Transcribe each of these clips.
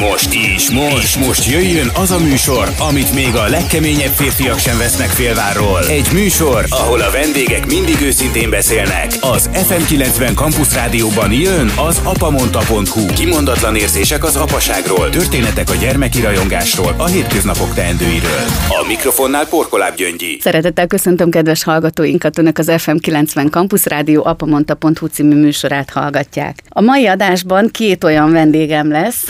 most, és most, és most jöjjön az a műsor, amit még a legkeményebb férfiak sem vesznek félvárról. Egy műsor, ahol a vendégek mindig őszintén beszélnek. Az FM90 Campus Rádióban jön az apamonta.hu. Kimondatlan érzések az apaságról, történetek a gyermeki rajongásról, a hétköznapok teendőiről. A mikrofonnál Porkoláb Gyöngyi. Szeretettel köszöntöm kedves hallgatóinkat, Önök az FM90 Campus Rádió apamonta.hu című műsorát hallgatják. A mai adásban két olyan vendégem lesz,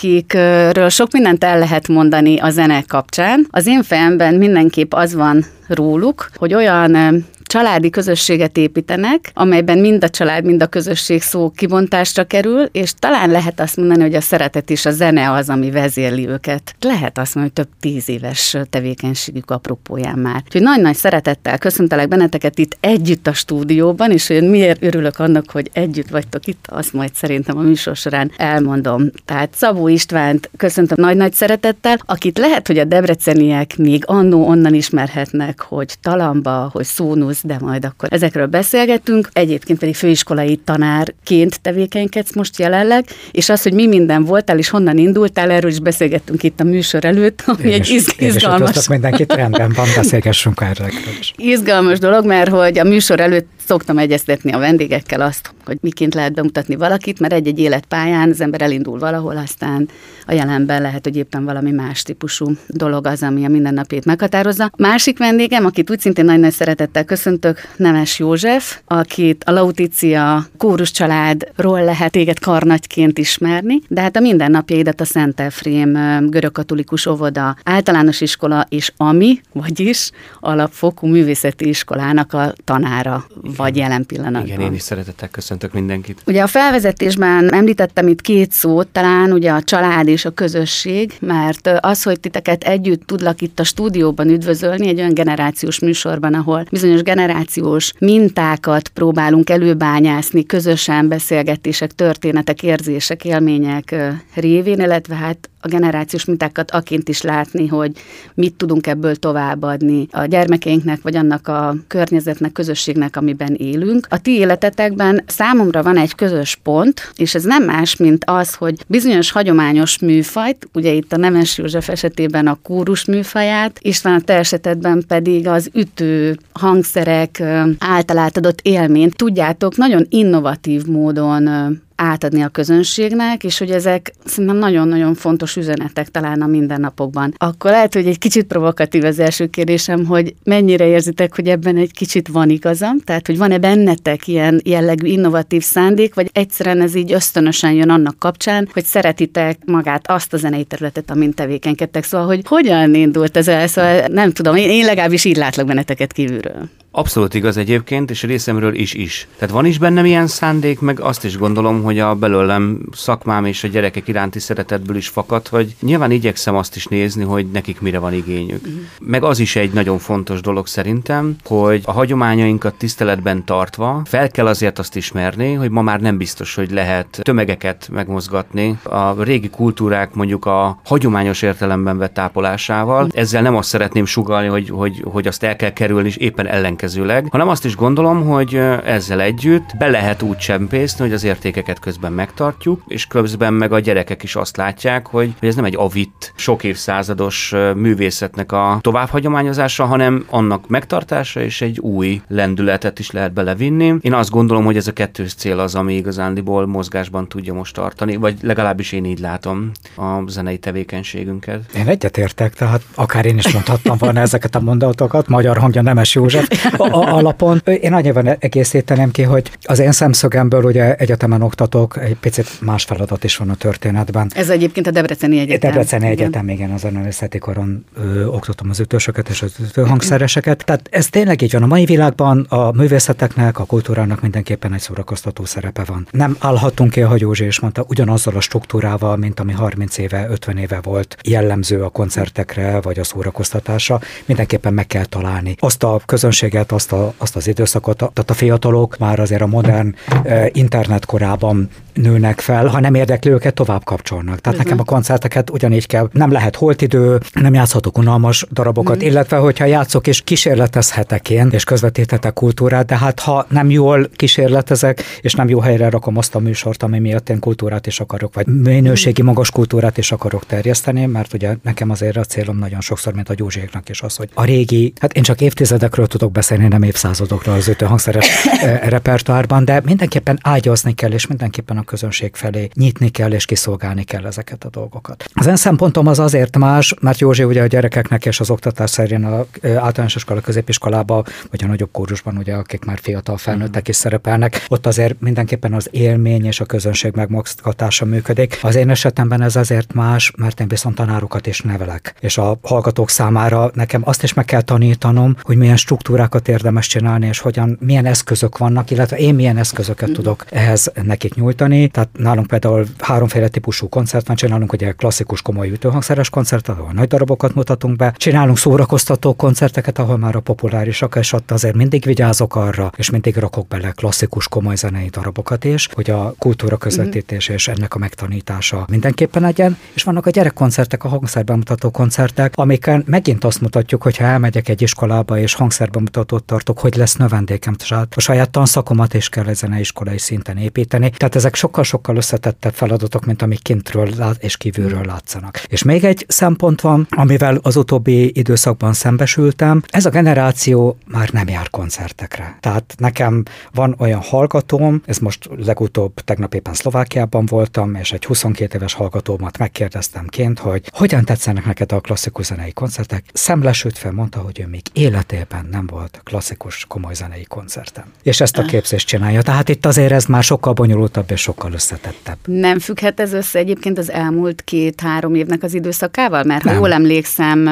akikről sok mindent el lehet mondani a zene kapcsán. Az én fejemben mindenképp az van róluk, hogy olyan családi közösséget építenek, amelyben mind a család, mind a közösség szó kibontásra kerül, és talán lehet azt mondani, hogy a szeretet és a zene az, ami vezérli őket. Lehet azt mondani, hogy több tíz éves tevékenységük apropóján már. Úgyhogy nagy-nagy szeretettel köszöntelek benneteket itt együtt a stúdióban, és hogy miért örülök annak, hogy együtt vagytok itt, azt majd szerintem a műsor során elmondom. Tehát Szabó Istvánt köszöntöm nagy-nagy szeretettel, akit lehet, hogy a debreceniek még annó onnan ismerhetnek, hogy Talamba, hogy Szónusz, de majd akkor ezekről beszélgetünk. Egyébként pedig főiskolai tanárként tevékenykedsz most jelenleg, és az, hogy mi minden voltál, és honnan indultál, erről is beszélgettünk itt a műsor előtt, ami én egy is, iz- izgalmas. Én mindenkit rendben van, beszélgessünk erről. Izgalmas dolog, mert hogy a műsor előtt szoktam egyeztetni a vendégekkel azt, hogy miként lehet bemutatni valakit, mert egy-egy életpályán az ember elindul valahol, aztán a jelenben lehet, hogy éppen valami más típusú dolog az, ami a mindennapét meghatározza. Másik vendégem, akit úgy szintén nagy-nagy szeretettel köszöntök, Nemes József, akit a Lauticia kórus családról lehet téged karnagyként ismerni, de hát a mindennapjaidat a Szent Efrém görögkatolikus óvoda általános iskola és ami, vagyis alapfokú művészeti iskolának a tanára vagy jelen pillanatban. Igen, én is szeretettel köszöntök mindenkit. Ugye a felvezetésben említettem itt két szót, talán ugye a család és a közösség, mert az, hogy titeket együtt tudlak itt a stúdióban üdvözölni, egy olyan generációs műsorban, ahol bizonyos generációs mintákat próbálunk előbányászni, közösen beszélgetések, történetek, érzések, élmények révén, illetve hát a generációs mintákat aként is látni, hogy mit tudunk ebből továbbadni a gyermekeinknek, vagy annak a környezetnek, közösségnek, amiben élünk. A ti életetekben számomra van egy közös pont, és ez nem más, mint az, hogy bizonyos hagyományos műfajt, ugye itt a Nemes József esetében a kórus műfaját, István a te esetedben pedig az ütő hangszerek által átadott élményt tudjátok nagyon innovatív módon átadni a közönségnek, és hogy ezek szerintem nagyon-nagyon fontos üzenetek talán a mindennapokban. Akkor lehet, hogy egy kicsit provokatív az első kérdésem, hogy mennyire érzitek, hogy ebben egy kicsit van igazam, tehát hogy van-e bennetek ilyen jellegű innovatív szándék, vagy egyszerűen ez így ösztönösen jön annak kapcsán, hogy szeretitek magát azt a zenei területet, amint tevékenykedtek. Szóval, hogy hogyan indult ez el? Szóval nem tudom, én, én legalábbis így látlak benneteket kívülről. Abszolút igaz egyébként, és részemről is is. Tehát van is bennem ilyen szándék, meg azt is gondolom, hogy a belőlem szakmám és a gyerekek iránti szeretetből is fakad, hogy nyilván igyekszem azt is nézni, hogy nekik mire van igényük. Uh-huh. Meg az is egy nagyon fontos dolog szerintem, hogy a hagyományainkat tiszteletben tartva fel kell azért azt ismerni, hogy ma már nem biztos, hogy lehet tömegeket megmozgatni a régi kultúrák mondjuk a hagyományos értelemben vett tápolásával. Ezzel nem azt szeretném sugalni, hogy, hogy, hogy azt el kell kerülni, és éppen ellen ellenkezőleg, hanem azt is gondolom, hogy ezzel együtt be lehet úgy csempészni, hogy az értékeket közben megtartjuk, és közben meg a gyerekek is azt látják, hogy, hogy ez nem egy avit, sok évszázados művészetnek a továbbhagyományozása, hanem annak megtartása és egy új lendületet is lehet belevinni. Én azt gondolom, hogy ez a kettős cél az, ami igazándiból mozgásban tudja most tartani, vagy legalábbis én így látom a zenei tevékenységünket. Én egyetértek, tehát akár én is mondhattam volna ezeket a mondatokat, magyar hangja Nemes József, a, alapon. Én annyiban egészíteném ki, hogy az én szemszögemből ugye egyetemen oktatok, egy picit más feladat is van a történetben. Ez egyébként a Debreceni Egyetem. Debreceni igen. Egyetem, igen, az a karon ö, oktatom az ütősöket és az ütőhangszereseket. Tehát ez tényleg így van. A mai világban a művészeteknek, a kultúrának mindenképpen egy szórakoztató szerepe van. Nem állhatunk ki, ahogy Józsi is mondta, ugyanazzal a struktúrával, mint ami 30 éve, 50 éve volt jellemző a koncertekre, vagy a szórakoztatásra. Mindenképpen meg kell találni azt a közönséget, azt, a, azt az időszakot, tehát a fiatalok már azért a modern internet korában um, nőnek fel, ha nem érdekli őket, tovább kapcsolnak. Tehát uh-huh. nekem a koncerteket ugyanígy kell, nem lehet holtidő, nem játszhatok unalmas darabokat, uh-huh. illetve hogyha játszok és kísérletezhetek én, és közvetíthetek kultúrát, de hát ha nem jól kísérletezek, és nem jó helyre rakom azt a műsort, ami miatt én kultúrát is akarok, vagy minőségi magas kultúrát is akarok terjeszteni, mert ugye nekem azért a célom nagyon sokszor, mint a Gyózséknak is az, hogy a régi, hát én csak évtizedekről tudok beszélni, nem évszázadokról az hangszeres repertoárban, de mindenképpen ágyazni kell, és mindenképpen a közönség felé nyitni kell, és kiszolgálni kell ezeket a dolgokat. Az én szempontom az azért más, mert Józsi ugye a gyerekeknek és az oktatás szerint a általános iskola, középiskolába, vagy a nagyobb kórusban, ugye, akik már fiatal felnőttek is szerepelnek, ott azért mindenképpen az élmény és a közönség megmozgatása működik. Az én esetemben ez azért más, mert én viszont tanárokat is nevelek. És a hallgatók számára nekem azt is meg kell tanítanom, hogy milyen struktúrákat érdemes csinálni, és hogyan, milyen eszközök vannak, illetve én milyen eszközöket tudok ehhez nekik nyújtani. Tehát nálunk például háromféle típusú koncert van, csinálunk ugye klasszikus komoly ütőhangszeres koncertet, ahol nagy darabokat mutatunk be, csinálunk szórakoztató koncerteket, ahol már a populárisak, és ott azért mindig vigyázok arra, és mindig rakok bele klasszikus komoly zenei darabokat is, hogy a kultúra közvetítés és ennek a megtanítása mindenképpen legyen, és vannak a gyerekkoncertek, a hangszerbemutató koncertek, amiken megint azt mutatjuk, hogy ha elmegyek egy iskolába és hangszerbemutatót tartok, hogy lesz növendékem, tehát a saját tanszakomat is kell ezen iskolai szinten építeni. Tehát ezek sokkal-sokkal összetettebb feladatok, mint amik kintről és kívülről látszanak. És még egy szempont van, amivel az utóbbi időszakban szembesültem. Ez a generáció már nem jár koncertekre. Tehát nekem van olyan hallgatóm, ez most legutóbb tegnap éppen Szlovákiában voltam, és egy 22 éves hallgatómat megkérdeztem ként, hogy hogyan tetszenek neked a klasszikus zenei koncertek. Szemlesült fel, mondta, hogy ő még életében nem volt klasszikus komoly zenei koncerten. És ezt a képzést csinálja. Tehát itt azért ez már sokkal bonyolultabb és sokkal összetettebb. Nem függhet ez össze egyébként az elmúlt két-három évnek az időszakával? Mert ha nem. jól emlékszem,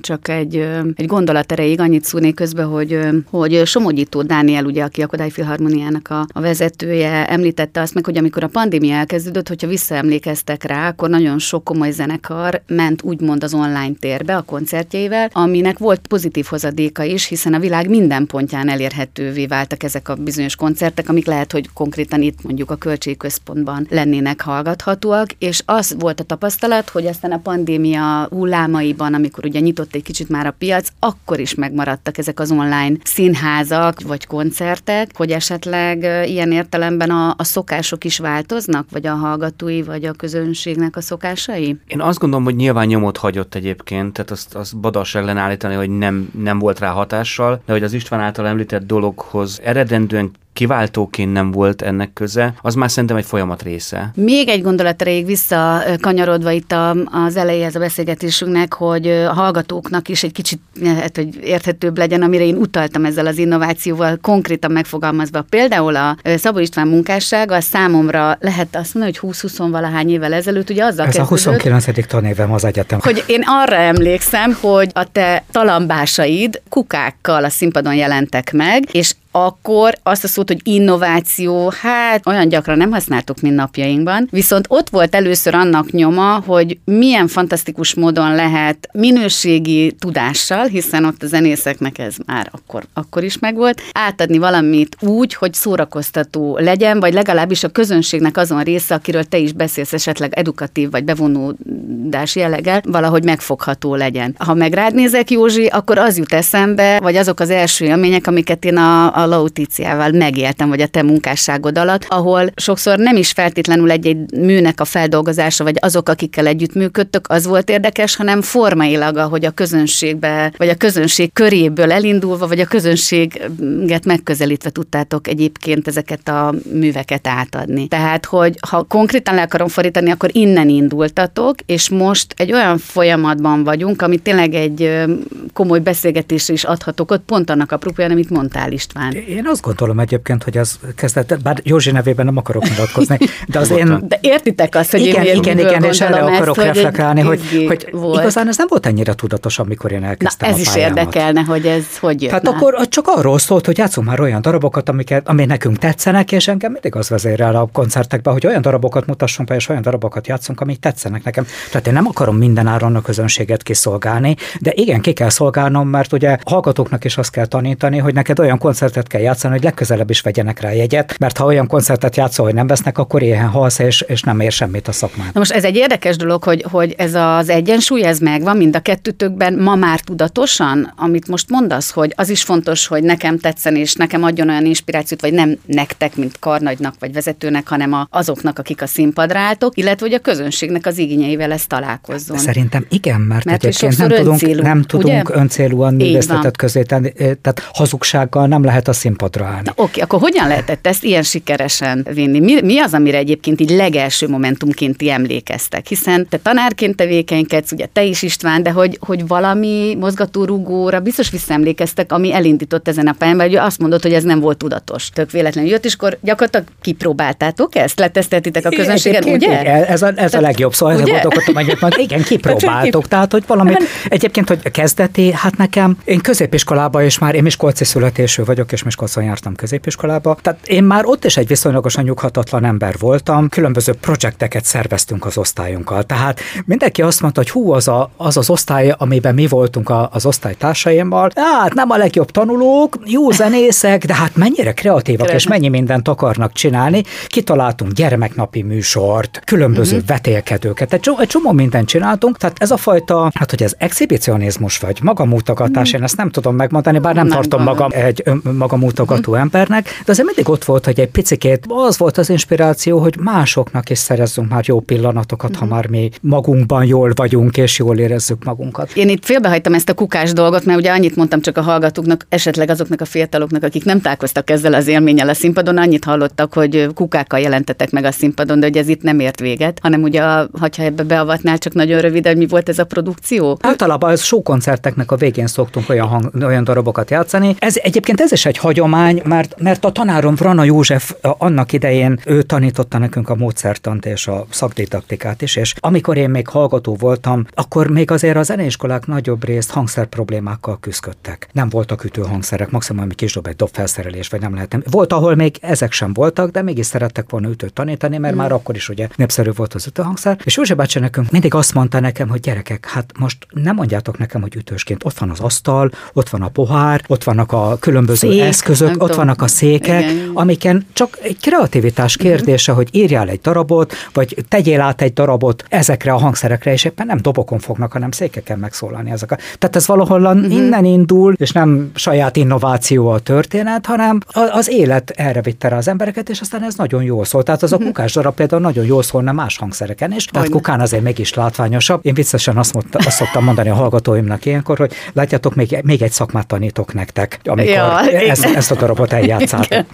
csak egy, egy gondolat erejéig annyit szúrnék közben, hogy, hogy Somogyító Dániel, ugye, aki a Kodály Filharmoniának a, a vezetője, említette azt meg, hogy amikor a pandémia elkezdődött, hogyha visszaemlékeztek rá, akkor nagyon sok komoly zenekar ment úgymond az online térbe a koncertjeivel, aminek volt pozitív hozadéka is, hiszen a világ minden pontján elérhetővé váltak ezek a bizonyos koncertek, amik lehet, hogy konkrétan itt mondjuk a költségközpontban lennének hallgathatóak, és az volt a tapasztalat, hogy aztán a pandémia hullámaiban, amikor ugye nyitott egy kicsit már a piac, akkor is megmaradtak ezek az online színházak vagy koncertek, hogy esetleg ilyen értelemben a, a szokások is változnak, vagy a hallgatói, vagy a közönségnek a szokásai? Én azt gondolom, hogy nyilván nyomot hagyott egyébként, tehát azt, azt badas ellen állítani, hogy nem, nem volt rá hatással, de hogy az István által említett dologhoz eredendően kiváltóként nem volt ennek köze, az már szerintem egy folyamat része. Még egy gondolat erejéig visszakanyarodva itt az elejéhez a beszélgetésünknek, hogy a hallgatóknak is egy kicsit hát, hogy érthetőbb legyen, amire én utaltam ezzel az innovációval, konkrétan megfogalmazva. Például a Szabó István munkássága a számomra lehet azt mondani, hogy 20-20 valahány évvel ezelőtt, ugye azzal Ez kezdődött, a 29. tanévem az egyetem. Hogy én arra emlékszem, hogy a te talambásaid kukákkal a színpadon jelentek meg, és akkor azt a szót, hogy innováció, hát olyan gyakran nem használtuk, mint napjainkban, viszont ott volt először annak nyoma, hogy milyen fantasztikus módon lehet minőségi tudással, hiszen ott a zenészeknek ez már akkor, akkor is megvolt, átadni valamit úgy, hogy szórakoztató legyen, vagy legalábbis a közönségnek azon része, akiről te is beszélsz, esetleg edukatív vagy bevonódás jelleggel, valahogy megfogható legyen. Ha meg rád nézek, Józsi, akkor az jut eszembe, vagy azok az első élmények, amiket én a, a Lauticiával megéltem, vagy a te munkásságod alatt, ahol sokszor nem is feltétlenül egy-egy műnek a feldolgozása, vagy azok, akikkel együtt működtök, az volt érdekes, hanem formailag, ahogy a közönségbe, vagy a közönség köréből elindulva, vagy a közönséget megközelítve tudtátok egyébként ezeket a műveket átadni. Tehát, hogy ha konkrétan le akarom fordítani, akkor innen indultatok, és most egy olyan folyamatban vagyunk, ami tényleg egy komoly beszélgetésre is adhatok ott, pont annak a amit mondtál István talán. Én azt gondolom egyébként, hogy az kezdett, bár Józsi nevében nem akarok nyilatkozni, de az én... De értitek azt, hogy igen, én igen, igen, és erre akarok ezt, reflektálni, hogy, hogy, hogy igazán ez nem volt ennyire tudatos, amikor én elkezdtem Na, ez is érdekelne, hogy ez hogy jött. Tehát akkor csak arról szólt, hogy játszunk már olyan darabokat, amiket, ami nekünk tetszenek, és engem mindig az vezérel a koncertekben, hogy olyan darabokat mutassunk be, és olyan darabokat játszunk, amik tetszenek nekem. Tehát én nem akarom minden áron a közönséget kiszolgálni, de igen, ki kell szolgálnom, mert ugye hallgatóknak is azt kell tanítani, hogy neked olyan koncert koncertet kell játszani, hogy legközelebb is vegyenek rá jegyet, mert ha olyan koncertet játszol, hogy nem vesznek, akkor éhen halsz, és, és nem ér semmit a szakmát. Na most ez egy érdekes dolog, hogy, hogy ez az egyensúly, ez megvan mind a kettőtökben ma már tudatosan, amit most mondasz, hogy az is fontos, hogy nekem tetszen, és nekem adjon olyan inspirációt, vagy nem nektek, mint karnagynak vagy vezetőnek, hanem azoknak, akik a színpadra álltok, illetve hogy a közönségnek az igényeivel ezt találkozzon. Szerintem igen, mert, mert egyébként nem tudunk, öncélú, nem tudunk ugye? öncélúan művészetet közé tenni, tehát hazugsággal nem lehet a színpadra állni. Na, oké, akkor hogyan lehetett ezt ilyen sikeresen vinni? Mi, mi az, amire egyébként így legelső momentumként ti emlékeztek? Hiszen te tanárként tevékenykedsz, ugye te is István, de hogy, hogy valami mozgatórugóra biztos visszaemlékeztek, ami elindított ezen a pályán, vagy azt mondod, hogy ez nem volt tudatos. Tök véletlenül jött, és akkor gyakorlatilag kipróbáltátok ezt? Leteszteltitek a közönségen, ugye? Igen, ez a, ez a legjobb szó, ezzel gondolkodtam egyébként, igen, kipróbáltuk. Tehát, hogy valami, hát- egyébként, hogy kezdeti, hát nekem, én középiskolába és már, én Miskolci születésű vagyok, és Miskolcon jártam középiskolába, tehát én már ott is egy viszonylagosan nyughatatlan ember voltam, különböző projekteket szerveztünk az osztályunkkal. Tehát mindenki azt mondta, hogy hú, az a, az, az osztály, amiben mi voltunk a, az osztálytársaimmal, hát nem a legjobb tanulók, jó zenészek, de hát mennyire kreatívak, és mennyi mindent akarnak csinálni. Kitaláltunk gyermeknapi műsort, különböző uh-huh. vetélkedőket, egy, csomó, egy csomó mindent csináltunk, tehát ez a fajta, hát hogy ez exhibicionizmus vagy magamutogatás, uh-huh. én ezt nem tudom megmondani, bár nem, nem tartom van. magam egy magamutogató uh-huh. embernek, de azért mindig ott volt, hogy egy picikét az volt az inspiráció, hogy másoknak is szerezzünk már jó pillanatokat, ha már mi magunkban jól vagyunk, és jól érezzük magunkat. Én itt félbehagytam ezt a kukás dolgot, mert ugye annyit mondtam csak a hallgatóknak, esetleg azoknak a fiataloknak, akik nem találkoztak ezzel az élménnyel a színpadon, annyit hallottak, hogy kukákkal jelentetek meg a színpadon, de hogy ez itt nem ért véget, hanem ugye, ha ebbe beavatnál csak nagyon rövid, hogy mi volt ez a produkció? Általában az koncerteknek a végén szoktunk olyan, hang, olyan darabokat játszani. Ez egyébként ez is egy hagyomány, mert, mert a tanárom Vrana József annak idején ő tanította nekünk a módszertant és a szakdidaktikát is, és amikor én még hallgató voltam, akkor még azért a zeneiskolák nagyobb részt hangszer problémákkal küzdöttek. Nem voltak ütőhangszerek, maximum egy kis dob, egy dobfelszerelés, vagy nem lehetne. Volt, ahol még ezek sem voltak, de mégis szerettek volna ütőt tanítani, mert mm. már akkor is ugye népszerű volt az ütőhangszer. És József bácsi nekünk mindig azt mondta nekem, hogy gyerekek, hát most nem mondjátok nekem, hogy ütősként. Ott van az asztal, ott van a pohár, ott vannak a különböző Szék, eszközök, ott tudom. vannak a székek, Igen. amiken csak egy kreativitás mhm. kérdése, uh-huh. hogy írjál egy darabot, vagy tegyél át egy darabot ezekre a hangszerekre, és éppen nem dobokon fognak, hanem székeken megszólalni ezek. A... Tehát ez valahol uh-huh. innen indul, és nem saját innováció a történet, hanem az élet erre vitte rá az embereket, és aztán ez nagyon jól szól. Tehát az a kukás darab például nagyon jól szólna más hangszereken is. Tehát kukán azért mégis látványosabb. Én viccesen azt, mondta, azt szoktam mondani a hallgatóimnak ilyenkor, hogy látjátok, még, még egy szakmát tanítok nektek, amikor ja, ezt, ezt a darabot eljátszátok.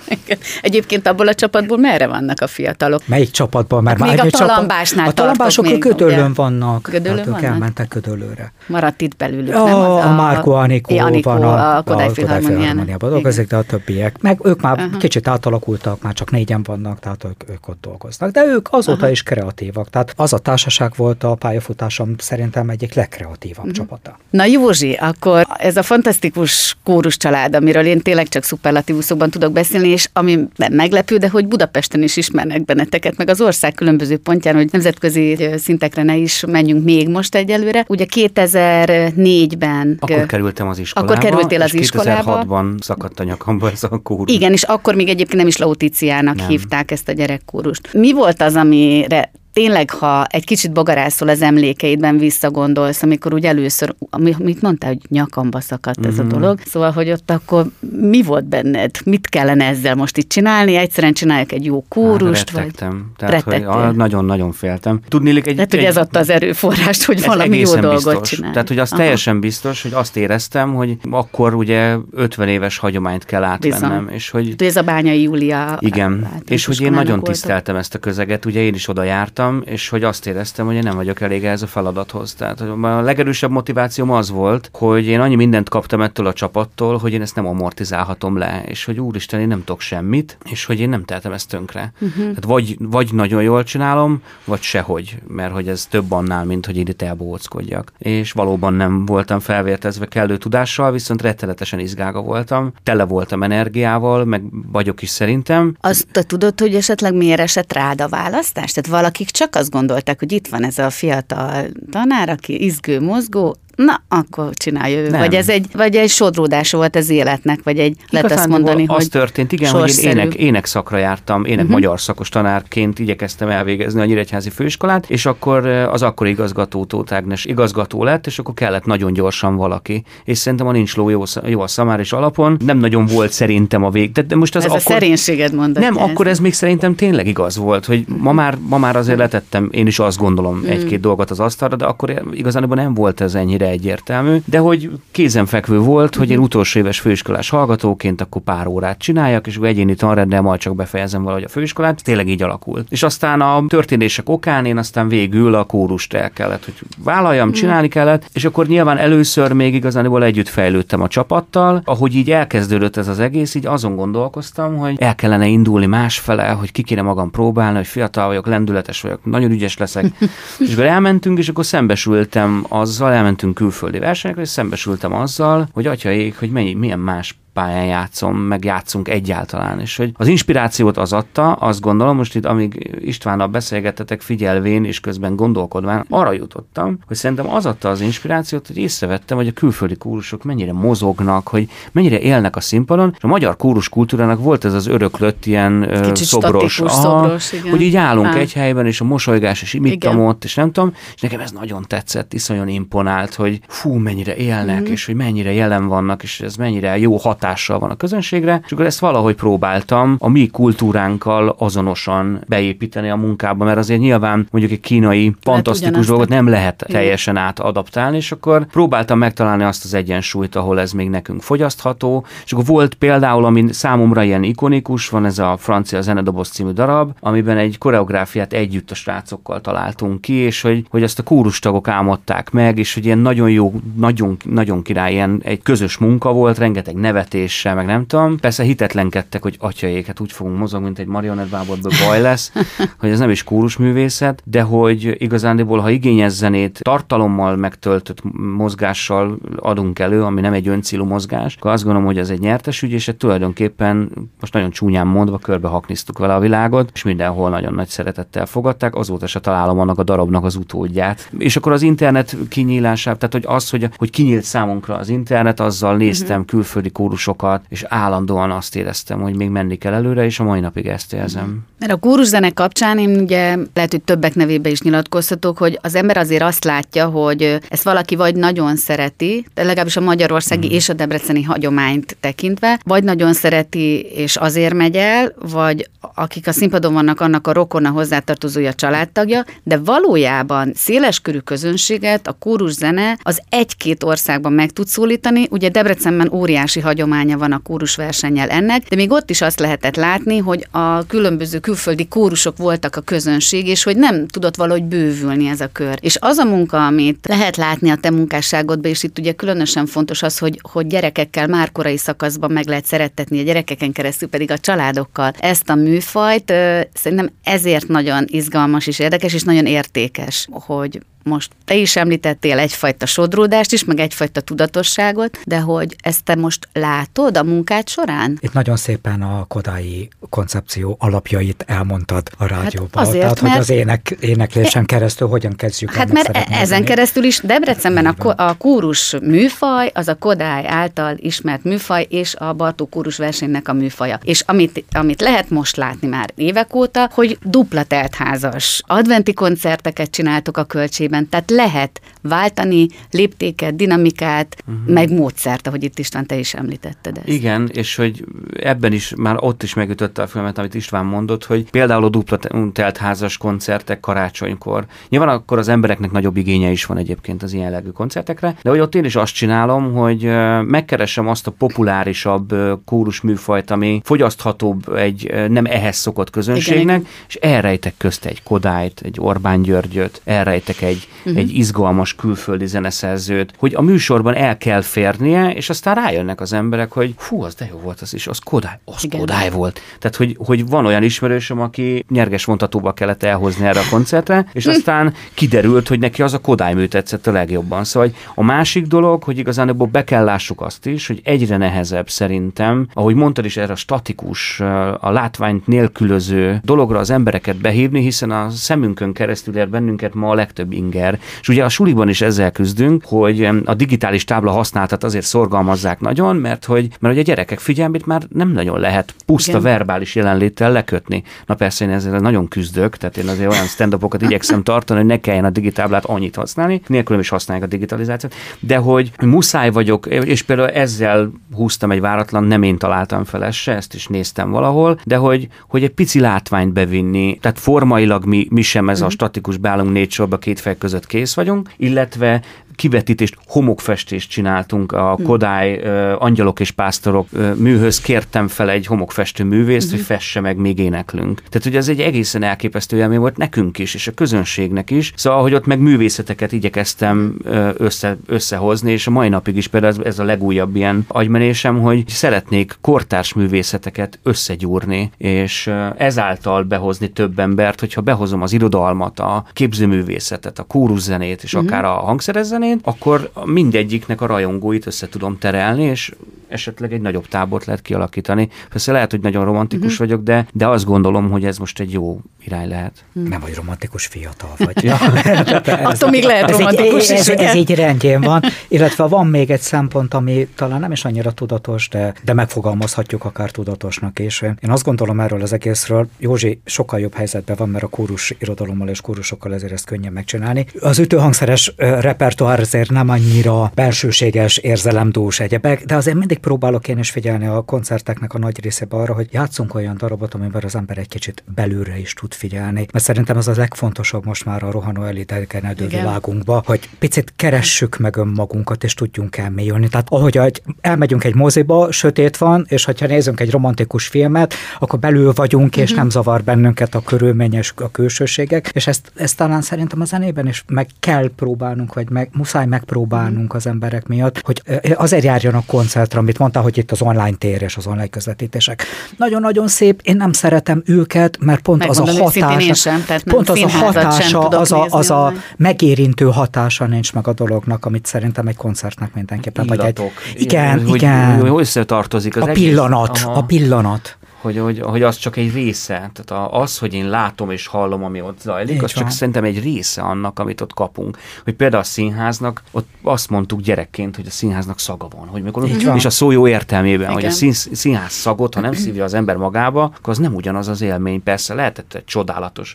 Egyébként abból a csapatból merre vannak a fiatalok? Melyik csapatból? Mert hát még a talambásnál A talambások a Gödöllőn vannak. Gödöllőn hát vannak? ők elmentek Gödöllőre. Maradt itt belül. A, nem? Az a, a Márko Anikó, Anikó van a, a Kodály Filharmoniában dolgozik, de a többiek. Meg ők már uh-huh. kicsit átalakultak, már csak négyen vannak, tehát ők, ők ott dolgoznak. De ők azóta uh-huh. is kreatívak. Tehát az a társaság volt a pályafutásom szerintem egyik legkreatívabb uh-huh. csapata. Na Józsi, akkor ez a fantasztikus kórus család, amiről én tényleg csak szuperlatívuszokban tudok beszélni, és ami meglepő, de hogy Budapesten is ismernek benneteket, meg az ország különböző pontján, hogy nemzetközi szintekre ne is menjünk még most egyelőre. Ugye 2004-ben... Akkor kerültem az iskolába. Akkor kerültél az iskolába. 2006-ban szakadt a nyakamba ez a kórus. Igen, és akkor még egyébként nem is Lauticiának nem. hívták ezt a gyerekkórust. Mi volt az, amire tényleg, ha egy kicsit bogarászol az emlékeidben visszagondolsz, amikor úgy először, amit mondtál, hogy nyakamba szakadt ez a mhm. dolog, szóval, hogy ott akkor mi volt benned? Mit kellene ezzel most itt csinálni? Egyszerűen csinálják egy jó kórust? Hát, rettegtem. Tehát, hogy nagyon-nagyon féltem. Tudnélik egy... Tehát, hogy ez adta az erőforrást, hogy valami jó dolgot csinál. Tehát, hogy az Aha. teljesen biztos, hogy azt éreztem, hogy akkor ugye 50 éves hagyományt kell átvennem. Bizony. És hogy... Ez a Bányai Júlia. Igen. És hogy én nagyon tiszteltem ezt a közeget, ugye én is oda jártam, voltam, és hogy azt éreztem, hogy én nem vagyok elég ez a feladathoz. Tehát a legerősebb motivációm az volt, hogy én annyi mindent kaptam ettől a csapattól, hogy én ezt nem amortizálhatom le, és hogy úristen, én nem tudok semmit, és hogy én nem tehetem ezt tönkre. Uh-huh. Tehát vagy, vagy nagyon jól csinálom, vagy sehogy, mert hogy ez több annál, mint hogy itt elbóckodjak. És valóban nem voltam felvértezve kellő tudással, viszont rettenetesen izgága voltam, tele voltam energiával, meg vagyok is szerintem. Azt te tudod, hogy esetleg miért esett rád a választás? Tehát valakik csak azt gondolták, hogy itt van ez a fiatal tanár, aki izgő, mozgó, na, akkor csinálja ő. Vagy ez egy, vagy egy sodródás volt az életnek, vagy egy, lehet azt mondani, az hogy történt, igen, sorszerű. hogy én ének, ének szakra jártam, ének uh-huh. magyar szakos tanárként igyekeztem elvégezni a Nyíregyházi főiskolát, és akkor az akkori igazgató Tóth Ágnes igazgató lett, és akkor kellett nagyon gyorsan valaki. És szerintem a nincs ló jó, jó a szamár is alapon, nem nagyon volt szerintem a vég. De, de most az ez akkor, a szerénységed mondod. Nem, ez. akkor ez még szerintem tényleg igaz volt, hogy ma már, ma már azért letettem, én is azt gondolom, mm. egy-két dolgot az asztalra, de akkor igazán nem volt ez ennyire egyértelmű, de hogy kézenfekvő volt, hogy én utolsó éves főiskolás hallgatóként akkor pár órát csináljak, és egyéni tanrendel majd csak befejezem valahogy a főiskolát, tényleg így alakult. És aztán a történések okán én aztán végül a kórust el kellett, hogy vállaljam, csinálni kellett, és akkor nyilván először még igazából együtt fejlődtem a csapattal, ahogy így elkezdődött ez az egész, így azon gondolkoztam, hogy el kellene indulni másfele, hogy ki kéne magam próbálni, hogy fiatal vagyok, lendületes vagyok, nagyon ügyes leszek. és akkor elmentünk, és akkor szembesültem azzal, elmentünk külföldi versenyekre, és szembesültem azzal, hogy atyaik, hogy mennyi, milyen más pályán játszom, meg játszunk egyáltalán. És hogy az inspirációt az adta, azt gondolom, most itt amíg Istvánnal beszélgettetek figyelvén és közben gondolkodván, arra jutottam, hogy szerintem az adta az inspirációt, hogy észrevettem, hogy a külföldi kórusok mennyire mozognak, hogy mennyire élnek a színpadon, és a magyar kórus kultúrának volt ez az öröklött ilyen Kicsit szobros, aha, szobros igen. hogy így állunk Á. egy helyben, és a mosolygás, és imittam ott, és nem tudom, és nekem ez nagyon tetszett, iszonyan imponált, hogy fú, mennyire élnek, mm. és hogy mennyire jelen vannak, és ez mennyire jó hat hatással van a közönségre, és akkor ezt valahogy próbáltam a mi kultúránkkal azonosan beépíteni a munkába, mert azért nyilván mondjuk egy kínai fantasztikus dolgot nem lehet teljesen átadaptálni, és akkor próbáltam megtalálni azt az egyensúlyt, ahol ez még nekünk fogyasztható, és akkor volt például, ami számomra ilyen ikonikus, van ez a francia zenedoboz című darab, amiben egy koreográfiát együtt a srácokkal találtunk ki, és hogy, hogy azt a kórustagok álmodták meg, és hogy ilyen nagyon jó, nagyon, nagyon király, ilyen egy közös munka volt, rengeteg nevet vezetéssel, meg nem tudom. Persze hitetlenkedtek, hogy atyaék, hát úgy fogunk mozogni, mint egy marionettbábotból baj lesz, hogy ez nem is kórusművészet, de hogy igazándiból, ha igényes zenét tartalommal megtöltött mozgással adunk elő, ami nem egy öncélú mozgás, akkor azt gondolom, hogy ez egy nyertes ügy, és tulajdonképpen most nagyon csúnyán mondva körbe hakniztuk vele a világot, és mindenhol nagyon nagy szeretettel fogadták, azóta se találom annak a darabnak az utódját. És akkor az internet kinyílását, tehát hogy az, hogy, hogy kinyílt számunkra az internet, azzal néztem uh-huh. külföldi kórus sokat, és állandóan azt éreztem, hogy még menni kell előre, és a mai napig ezt érzem. Mert a kóruszene kapcsán én ugye lehet, hogy többek nevébe is nyilatkoztatok, hogy az ember azért azt látja, hogy ezt valaki vagy nagyon szereti, de legalábbis a magyarországi mm. és a debreceni hagyományt tekintve, vagy nagyon szereti, és azért megy el, vagy akik a színpadon vannak, annak a rokona hozzátartozója, családtagja, de valójában széleskörű közönséget a kóruszene az egy-két országban meg tud szólítani. Ugye Debrecenben óriási hagyomány hagyománya van a kórus versennyel ennek, de még ott is azt lehetett látni, hogy a különböző külföldi kórusok voltak a közönség, és hogy nem tudott valahogy bővülni ez a kör. És az a munka, amit lehet látni a te munkásságodban, és itt ugye különösen fontos az, hogy, hogy gyerekekkel már korai szakaszban meg lehet szerettetni, a gyerekeken keresztül pedig a családokkal ezt a műfajt, szerintem ezért nagyon izgalmas és érdekes, és nagyon értékes, hogy most te is említettél egyfajta sodródást is, meg egyfajta tudatosságot, de hogy ezt te most látod a munkád során? Itt nagyon szépen a kodai koncepció alapjait elmondtad a rádióban. Hát azért, Tehát, mert... hogy az ének, éneklésen keresztül hogyan kezdjük Hát mert e- ezen lenni. keresztül is Debrecenben a, a kórus műfaj, az a Kodály által ismert műfaj, és a Bartó kórus versenynek a műfaja. És amit, amit lehet most látni már évek óta, hogy dupla teltházas adventi koncerteket csináltok a kölcsében, esetében. Tehát lehet váltani léptéket, dinamikát, uh-huh. meg módszert, ahogy itt István te is említetted ezt. Igen, és hogy ebben is már ott is megütötte a filmet, amit István mondott, hogy például a dupla telt házas koncertek karácsonykor. Nyilván akkor az embereknek nagyobb igénye is van egyébként az ilyen jellegű koncertekre, de hogy ott én is azt csinálom, hogy megkeresem azt a populárisabb kórus műfajt, ami fogyaszthatóbb egy nem ehhez szokott közönségnek, igen, és elrejtek közt egy Kodályt, egy Orbán Györgyöt, elrejtek egy uh-huh. egy izgalmas külföldi zeneszerzőt, hogy a műsorban el kell férnie, és aztán rájönnek az emberek, hogy fú, az de jó volt az is, az Kodály, az Igen. Kodály volt. Tehát, hogy, hogy van olyan ismerősöm, aki nyerges vontatóba kellett elhozni erre a koncertre, és aztán kiderült, hogy neki az a Kodály mű tetszett a legjobban. Szóval a másik dolog, hogy igazán ebből be kell lássuk azt is, hogy egyre nehezebb szerintem, ahogy mondtad is, erre a statikus, a látványt nélkülöző dologra az embereket behívni, hiszen a szemünkön keresztül ér bennünket ma a legtöbb tenger. És ugye a suliban is ezzel küzdünk, hogy a digitális tábla használatot azért szorgalmazzák nagyon, mert hogy, mert hogy a gyerekek figyelmét már nem nagyon lehet puszta Igen. verbális jelenléttel lekötni. Na persze én ezzel nagyon küzdök, tehát én azért olyan stand igyekszem tartani, hogy ne kelljen a digitáblát annyit használni, nélkül is használják a digitalizációt, de hogy muszáj vagyok, és például ezzel húztam egy váratlan, nem én találtam fel ezt se, ezt is néztem valahol, de hogy, hogy egy pici látványt bevinni, tehát formailag mi, mi sem ez a mhm. statikus beállunk négy sorba két fej között kész vagyunk, illetve kivetítést, homokfestést csináltunk a hm. Kodály Angyalok és Pásztorok műhöz, kértem fel egy homokfestő művészt, uh-huh. hogy fesse meg, még éneklünk. Tehát, hogy ez egy egészen elképesztő élmény volt nekünk is, és a közönségnek is. Szóval, hogy ott meg művészeteket igyekeztem össze, összehozni, és a mai napig is például ez, ez a legújabb ilyen agymenésem, hogy szeretnék kortárs művészeteket összegyúrni, és ezáltal behozni több embert, hogyha behozom az irodalmat, a képzőművészetet, a kóruszenét, és uh-huh. akár a hangszerezzenét, zenét, akkor mindegyiknek a rajongóit össze tudom terelni, és esetleg egy nagyobb tábort lehet kialakítani. Persze lehet, hogy nagyon romantikus uh-huh. vagyok, de, de azt gondolom, hogy ez most egy jó irány lehet. Hmm. Nem vagy romantikus fiatal vagy. ja. Attól még lehet ez romantikus ez, is, ez, ez, így rendjén van, illetve van még egy szempont, ami talán nem is annyira tudatos, de, de megfogalmazhatjuk akár tudatosnak is. Én azt gondolom erről az egészről, Józsi sokkal jobb helyzetben van, mert a kórus irodalommal és kórusokkal ezért ezt könnyen megcsinálni. Az ütőhangszeres repertoár azért nem annyira belsőséges, érzelemdús egyebek, de azért mindig próbálok én is figyelni a koncerteknek a nagy részében arra, hogy játszunk olyan darabot, amiben az ember egy kicsit belülre is tud figyelni. Mert szerintem az a legfontosabb most már a rohanó elidegenedő világunkba, hogy picit keressük meg önmagunkat, és tudjunk elmélyülni. Tehát ahogy elmegyünk egy moziba, sötét van, és ha nézünk egy romantikus filmet, akkor belül vagyunk, és uh-huh. nem zavar bennünket a körülményes a külsőségek, és ezt, ezt talán szerintem a zenében is meg kell próbálnunk, vagy meg, muszáj megpróbálnunk uh-huh. az emberek miatt, hogy azért járjanak koncertre, amit mondta, hogy itt az online tér és az online közvetítések. Nagyon-nagyon szép, én nem szeretem őket, mert pont Megmondom, az a hatása, sem, tehát pont az a hatása, az a, az a megérintő hatása nincs meg a dolognak, amit szerintem egy koncertnek mindenképpen. Illatok. Vagy egy, igen, igen. Hogy, igen. Hogy összetartozik az a egész. pillanat, Aha. a pillanat hogy, hogy, hogy az csak egy része. Tehát az, hogy én látom és hallom, ami ott zajlik, Így az van. csak szerintem egy része annak, amit ott kapunk. Hogy például a színháznak, ott azt mondtuk gyerekként, hogy a színháznak szaga van. Hogy mikor, és a szó jó értelmében, Igen. hogy a szín, színház szagot, ha nem szívja az ember magába, akkor az nem ugyanaz az élmény. Persze lehetett egy csodálatos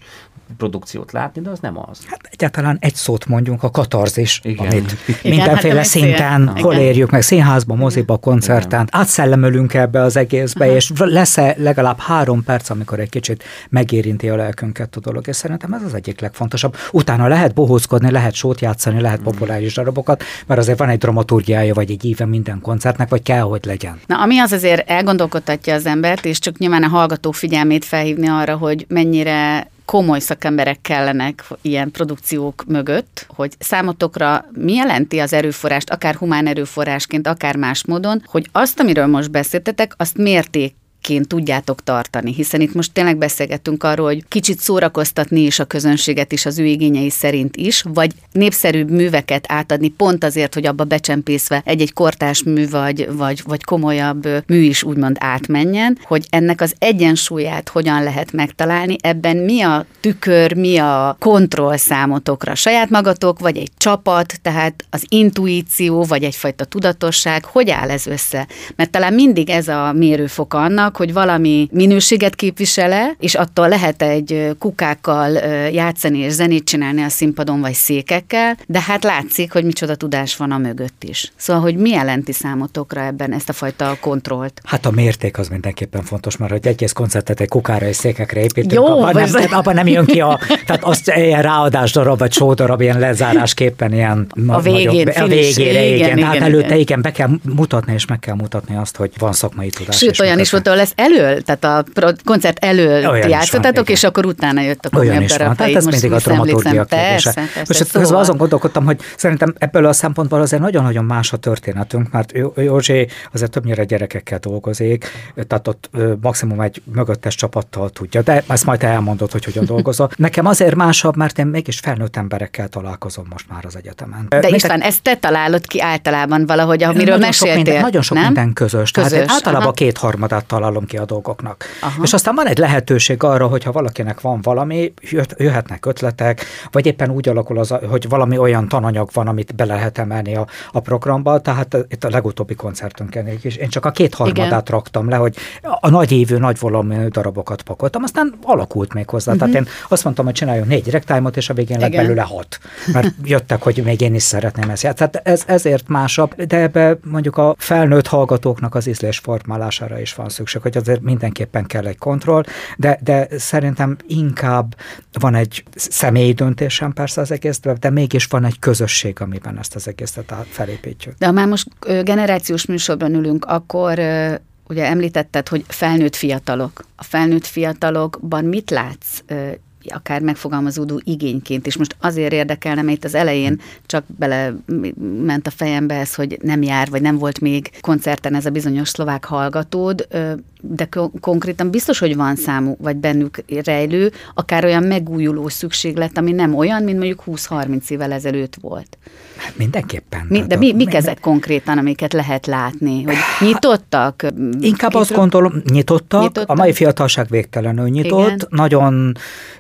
produkciót látni, de az nem az. Hát egyáltalán egy szót mondjunk, a katarzis, Igen. amit Igen, mindenféle hát szinten hol érjük meg, színházba, moziba, koncerten, Igen. átszellemölünk ebbe az egészbe, Aha. és lesz -e legalább három perc, amikor egy kicsit megérinti a lelkünket a dolog, és szerintem ez az egyik legfontosabb. Utána lehet bohózkodni, lehet sót játszani, lehet populáris darabokat, mert azért van egy dramaturgiája, vagy egy íve minden koncertnek, vagy kell, hogy legyen. Na, ami az azért elgondolkodtatja az embert, és csak nyilván a hallgató figyelmét felhívni arra, hogy mennyire komoly szakemberek kellenek ilyen produkciók mögött, hogy számotokra mi jelenti az erőforrást, akár humán erőforrásként, akár más módon, hogy azt, amiről most beszéltetek, azt mérték ként tudjátok tartani, hiszen itt most tényleg beszélgettünk arról, hogy kicsit szórakoztatni is a közönséget is az ő igényei szerint is, vagy népszerűbb műveket átadni pont azért, hogy abba becsempészve egy-egy kortás mű vagy, vagy, vagy komolyabb mű is úgymond átmenjen, hogy ennek az egyensúlyát hogyan lehet megtalálni, ebben mi a tükör, mi a kontroll számotokra, saját magatok, vagy egy csapat, tehát az intuíció, vagy egyfajta tudatosság, hogy áll ez össze? Mert talán mindig ez a mérőfok annak, annak, hogy valami minőséget képvisele, és attól lehet egy kukákkal játszani és zenét csinálni a színpadon, vagy székekkel, de hát látszik, hogy micsoda tudás van a mögött is. Szóval, hogy mi jelenti számotokra ebben ezt a fajta kontrollt? Hát a mérték az mindenképpen fontos, mert hogy egész koncertet egy kukára és székekre építünk, Jó, abban, nem, abban nem jön ki a, tehát azt ilyen ráadás darab, vagy darab, ilyen lezárásképpen ilyen a végén, nagyobb, a végére, igen, igen, igen, hát előtte igen. igen, be kell mutatni, és meg kell mutatni azt, hogy van szakmai tudás. Sőt, olyan is volt, lesz elől, tehát a koncert elől játszottatok, és akkor utána jött a komolyabb darab. Tehát ez mindig a dramaturgia kérdése. Most közben szóval. azon gondolkodtam, hogy szerintem ebből a szempontból azért nagyon-nagyon más a történetünk, mert Józsi azért többnyire gyerekekkel dolgozik, tehát ott maximum egy mögöttes csapattal tudja, de ezt majd elmondod, hogy hogyan dolgozol. Nekem azért másabb, mert én mégis felnőtt emberekkel találkozom most már az egyetemen. De Mint István, ezt te találod ki általában valahogy, amiről nagyon meséltél, sok minden, Nagyon sok nem? minden közös. közös. Tehát általában aha. kétharmadát talál találom ki a dolgoknak. Aha. És aztán van egy lehetőség arra, hogyha valakinek van valami, jöhetnek ötletek, vagy éppen úgy alakul az, hogy valami olyan tananyag van, amit be lehet emelni a, a programba, tehát itt a legutóbbi koncertünkön is. Én csak a két harmadát raktam le, hogy a nagy évű, nagy volumenű darabokat pakoltam, aztán alakult még hozzá. Uh-huh. Tehát én azt mondtam, hogy csináljunk négy rektájmot, és a végén lett belőle hat. Mert jöttek, hogy még én is szeretném ezt. Tehát ez, ezért másabb, de ebbe mondjuk a felnőtt hallgatóknak az ízlés formálására is van szükség, hogy azért mindenképpen kell egy kontroll, de, de szerintem inkább van egy személyi döntésem persze az egész, de mégis van egy közösség, amiben ezt az egészet felépítjük. De ha már most generációs műsorban ülünk, akkor ugye említetted, hogy felnőtt fiatalok. A felnőtt fiatalokban mit látsz akár megfogalmazódó igényként, és most azért érdekelne, mert itt az elején csak bele ment a fejembe ez, hogy nem jár, vagy nem volt még koncerten ez a bizonyos szlovák hallgatód, de konkrétan biztos, hogy van számú, vagy bennük rejlő, akár olyan megújuló szükséglet, ami nem olyan, mint mondjuk 20-30 évvel ezelőtt volt. Hát mindenképpen. Mi, de mi, mik ezek konkrétan, amiket lehet látni? Hogy nyitottak? Inkább azt gondolom, nyitottak, nyitottak, a mai fiatalság végtelenül nyitott, Igen. nagyon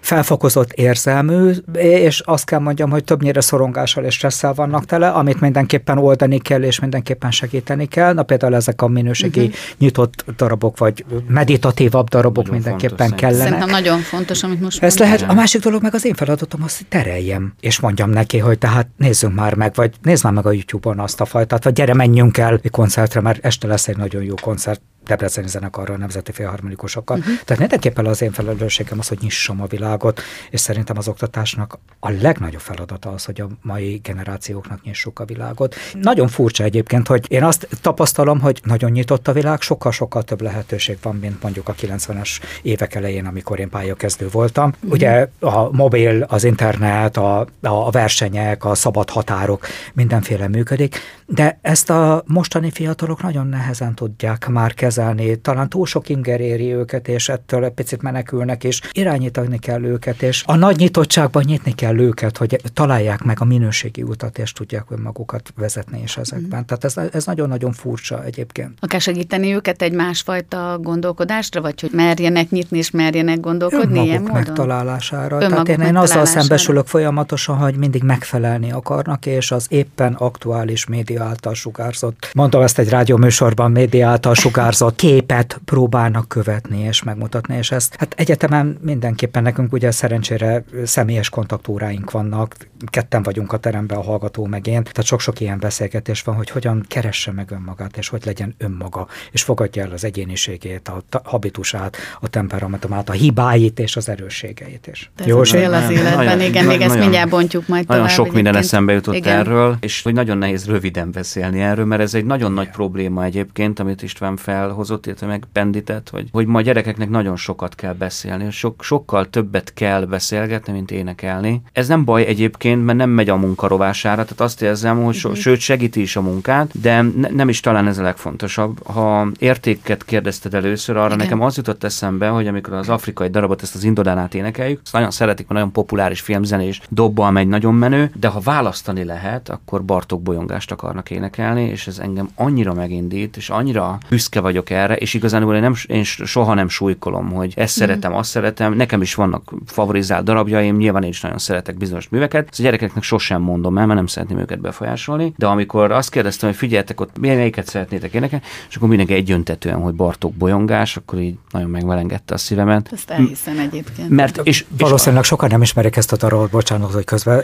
felfokozott érzelmű, és azt kell mondjam, hogy többnyire szorongással és stresszel vannak tele, amit mindenképpen oldani kell, és mindenképpen segíteni kell. Na például ezek a minőségi uh-huh. nyitott darabok, vagy meditatívabb darabok nagyon mindenképpen kellene. Szerintem nagyon fontos, amit most Ez lehet, a másik dolog meg az én feladatom az, hogy tereljem, és mondjam neki, hogy tehát nézzünk már meg, vagy nézd már meg a YouTube-on azt a fajtát, vagy gyere, menjünk el egy koncertre, mert este lesz egy nagyon jó koncert, Debreceni zenekarral, nemzeti félharmonikusokkal. Uh-huh. Tehát mindenképpen az én felelősségem az, hogy nyissam a világot, és szerintem az oktatásnak a legnagyobb feladata az, hogy a mai generációknak nyissuk a világot. Nagyon furcsa egyébként, hogy én azt tapasztalom, hogy nagyon nyitott a világ, sokkal-sokkal több lehetőség van, mint mondjuk a 90-es évek elején, amikor én pályakezdő voltam. Uh-huh. Ugye a mobil, az internet, a, a versenyek, a szabad határok, mindenféle működik, de ezt a mostani fiatalok nagyon nehezen tudják már kezelni kezelni, talán túl sok inger éri őket, és ettől egy picit menekülnek, és irányítani kell őket, és a nagy nyitottságban nyitni kell őket, hogy találják meg a minőségi utat, és tudják önmagukat vezetni is ezekben. Mm. Tehát ez, ez nagyon-nagyon furcsa egyébként. Akár segíteni őket egy másfajta gondolkodásra, vagy hogy merjenek nyitni, és merjenek gondolkodni Önmaguk ilyen módon? megtalálására. Önmaguk Tehát én, én azzal szembesülök folyamatosan, hogy mindig megfelelni akarnak, és az éppen aktuális média által sugárzott, mondom ezt egy rádióműsorban, média által sugárzott a képet próbálnak követni és megmutatni, és ezt hát egyetemen mindenképpen nekünk ugye szerencsére személyes kontaktúráink vannak, ketten vagyunk a teremben, a hallgató meg én, tehát sok-sok ilyen beszélgetés van, hogy hogyan keresse meg önmagát, és hogy legyen önmaga, és fogadja el az egyéniségét, a habitusát, a temperamentumát, a hibáit és az erősségeit is. De Jó, él az életben, nagyon, igen, még ezt mindjárt bontjuk majd Nagyon tovább, sok minden eszembe jutott igen. erről, és hogy nagyon nehéz röviden beszélni erről, mert ez egy nagyon nagy probléma egyébként, amit István fel hozott, illetve megbendített, hogy, hogy ma a gyerekeknek nagyon sokat kell beszélni, sok, sokkal többet kell beszélgetni, mint énekelni. Ez nem baj egyébként, mert nem megy a munka rovására, tehát azt érzem, hogy so, mhm. sőt segíti is a munkát, de ne, nem is talán ez a legfontosabb. Ha értéket kérdezted először, arra Igen. nekem az jutott eszembe, hogy amikor az afrikai darabot, ezt az Indodánát énekeljük, azt nagyon szeretik, mert nagyon populáris filmzenés, dobbal megy, nagyon menő, de ha választani lehet, akkor Bartok bolyongást akarnak énekelni, és ez engem annyira megindít, és annyira büszke vagyok erre, és igazán én, nem, én soha nem súlykolom, hogy ezt mm. szeretem, azt szeretem. Nekem is vannak favorizált darabjaim, nyilván én is nagyon szeretek bizonyos műveket. Ezt a gyerekeknek sosem mondom el, mert nem szeretném őket befolyásolni. De amikor azt kérdeztem, hogy figyeljetek, ott melyiket szeretnétek énekelni, és akkor mindenki egyöntetően, hogy Bartók bolyongás, akkor így nagyon megvelengette a szívemet. Ezt elhiszem egyébként. Mert, és, Valószínűleg és, sokan nem ismerik ezt a darabot, bocsánat, hogy közben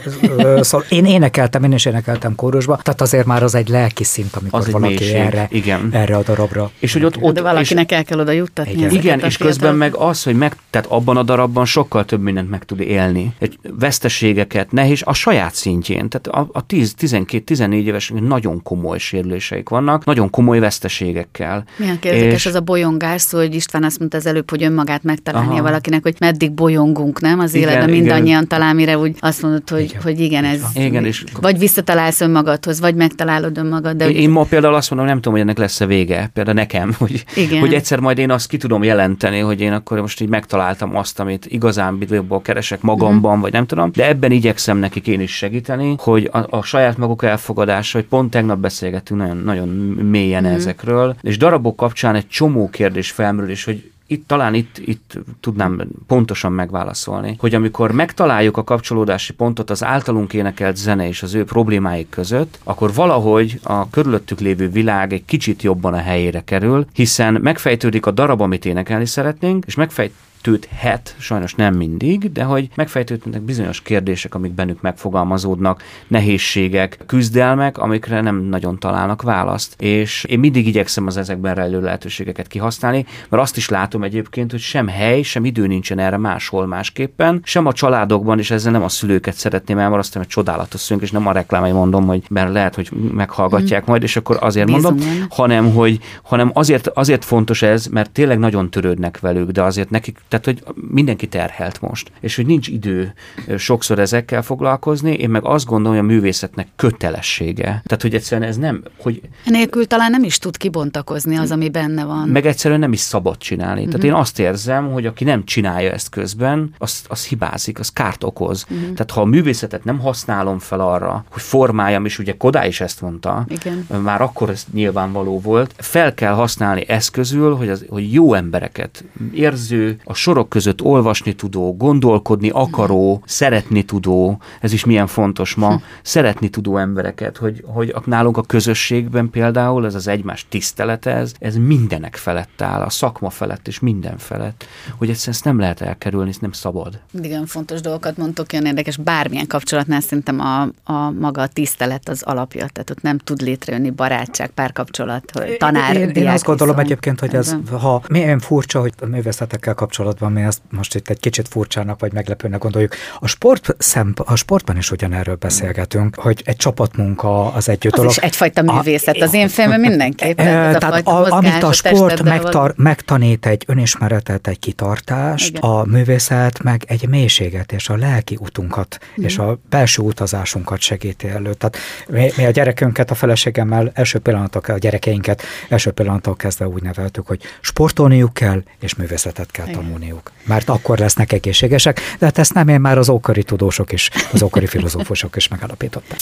szóval én énekeltem, én is énekeltem kórusba, tehát azért már az egy lelki szint, amikor az valaki mélység, erre, igen. erre a darabra. És hogy ott, ott valakinek és, el kell oda juttatni. Igen, igen és közben meg az, hogy meg, tehát abban a darabban sokkal több mindent meg tud élni. Egy veszteségeket, nehéz, a saját szintjén. Tehát a, a 10-12-14 éves nagyon komoly sérüléseik vannak, nagyon komoly veszteségekkel. Milyen kérdés és... az a bolyongás, hogy István azt mondta az előbb, hogy önmagát megtalálnia valakinek, hogy meddig bolyongunk, nem? Az igen, életben mindannyian igen. talán, mire úgy azt mondod, hogy igen, hogy igen ez. Igen, és... Vagy visszatalálsz önmagadhoz, vagy megtalálod önmagad. De én ma például azt mondom, nem tudom, hogy ennek lesz-e vége, például nekem, hogy, Igen. hogy egyszer majd én azt ki tudom jelenteni, hogy én akkor most így megtaláltam azt, amit igazán bidőból keresek magamban, mm. vagy nem tudom, de ebben igyekszem nekik én is segíteni, hogy a, a saját maguk elfogadása, hogy pont tegnap beszélgettünk nagyon, nagyon mélyen mm. ezekről, és darabok kapcsán egy csomó kérdés felmerül, és hogy itt talán itt, itt tudnám pontosan megválaszolni, hogy amikor megtaláljuk a kapcsolódási pontot az általunk énekelt zene és az ő problémáik között, akkor valahogy a körülöttük lévő világ egy kicsit jobban a helyére kerül, hiszen megfejtődik a darab, amit énekelni szeretnénk, és megfejt megfejtődhet, sajnos nem mindig, de hogy megfejtődnek bizonyos kérdések, amik bennük megfogalmazódnak, nehézségek, küzdelmek, amikre nem nagyon találnak választ. És én mindig igyekszem az ezekben rejlő lehetőségeket kihasználni, mert azt is látom egyébként, hogy sem hely, sem idő nincsen erre máshol másképpen, sem a családokban, és ezzel nem a szülőket szeretném elmarasztani, mert csodálatos szünk, és nem a reklámai mondom, hogy mert lehet, hogy meghallgatják mm. majd, és akkor azért Bízom, mondom, nem? hanem hogy hanem azért, azért fontos ez, mert tényleg nagyon törődnek velük, de azért nekik, tehát, hogy mindenki terhelt most, és hogy nincs idő sokszor ezekkel foglalkozni, én meg azt gondolom, hogy a művészetnek kötelessége. Tehát, hogy egyszerűen ez nem, hogy... Nélkül talán nem is tud kibontakozni az, ami benne van. Meg egyszerűen nem is szabad csinálni. Uh-huh. Tehát mhm. én azt érzem, hogy aki nem csinálja ezt közben, az, az hibázik, az kárt okoz. Uh-huh. Tehát ha a művészetet nem használom fel arra, hogy formáljam, és ugye Kodá is ezt mondta, Igen. már akkor ez nyilvánvaló volt, fel kell használni eszközül, hogy, az, hogy jó embereket, érző, a sorok között olvasni tudó, gondolkodni akaró, szeretni tudó, ez is milyen fontos ma, hm. szeretni tudó embereket, hogy, hogy nálunk a közösségben például ez az egymás tisztelete, ez, ez mindenek felett áll, a szakma felett és minden felett, hogy ezt, ezt nem lehet elkerülni, ez nem szabad. Igen, fontos dolgokat mondtok, olyan érdekes, bármilyen kapcsolatnál szerintem a, a maga a tisztelet az alapja, tehát ott nem tud létrejönni barátság, párkapcsolat, tanár, Én, én azt gondolom egyébként, hogy ez, ha milyen furcsa, hogy a művészetekkel kapcsolatban kapcsolatban mi ezt most itt egy kicsit furcsának vagy meglepőnek gondoljuk. A, sport szemp, a sportban is ugyanerről beszélgetünk, hogy egy csapatmunka az együtt az dolog. is egyfajta művészet, az én filmem mindenképpen. Ez tehát a, a amit a sport megtar, megtanít egy önismeretet, egy kitartást, Igen. a művészet meg egy mélységet és a lelki utunkat mm. és a belső utazásunkat segíti elő. Tehát mi, mi a gyerekünket, a feleségemmel első pillanatok, a gyerekeinket első pillanatok kezdve úgy neveltük, hogy sportolniuk kell, és művészetet kell tanulni használniuk, mert akkor lesznek egészségesek, de hát ezt nem én már az ókori tudósok is, az ókori filozófusok is megállapították.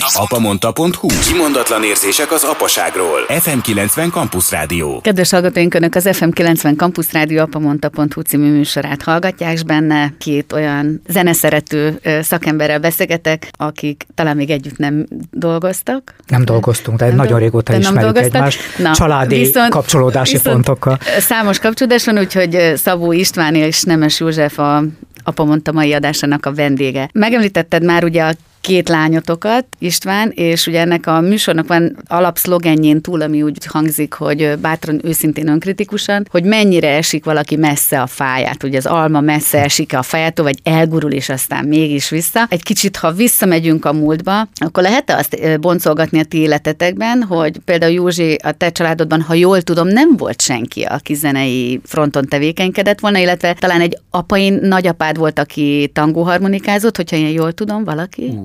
Apamonta.hu Kimondatlan érzések az apaságról. FM90 Campus Rádió. Kedves hallgatóink, Önök az FM90 Campus Rádió Apamonta.hu című műsorát hallgatják, és benne két olyan zeneszerető szakemberrel beszélgetek, akik talán még együtt nem dolgoztak. Nem dolgoztunk, de nem nagyon régóta de ismerjük egymást. Na, családi viszont, kapcsolódási viszont pontokkal. Számos kapcsolódás van, úgyhogy Szabó István és Nemes József a apa mondta mai adásának a vendége. Megemlítetted már ugye a két lányotokat, István, és ugye ennek a műsornak van alapszlogenjén túl, ami úgy hangzik, hogy bátran, őszintén, önkritikusan, hogy mennyire esik valaki messze a fáját, ugye az alma messze esik a fájától, vagy elgurul, és aztán mégis vissza. Egy kicsit, ha visszamegyünk a múltba, akkor lehet-e azt boncolgatni a ti életetekben, hogy például Józsi, a te családodban, ha jól tudom, nem volt senki, aki zenei fronton tevékenykedett volna, illetve talán egy apain nagyapád volt, aki tangóharmonikázott, hogyha én jól tudom, valaki?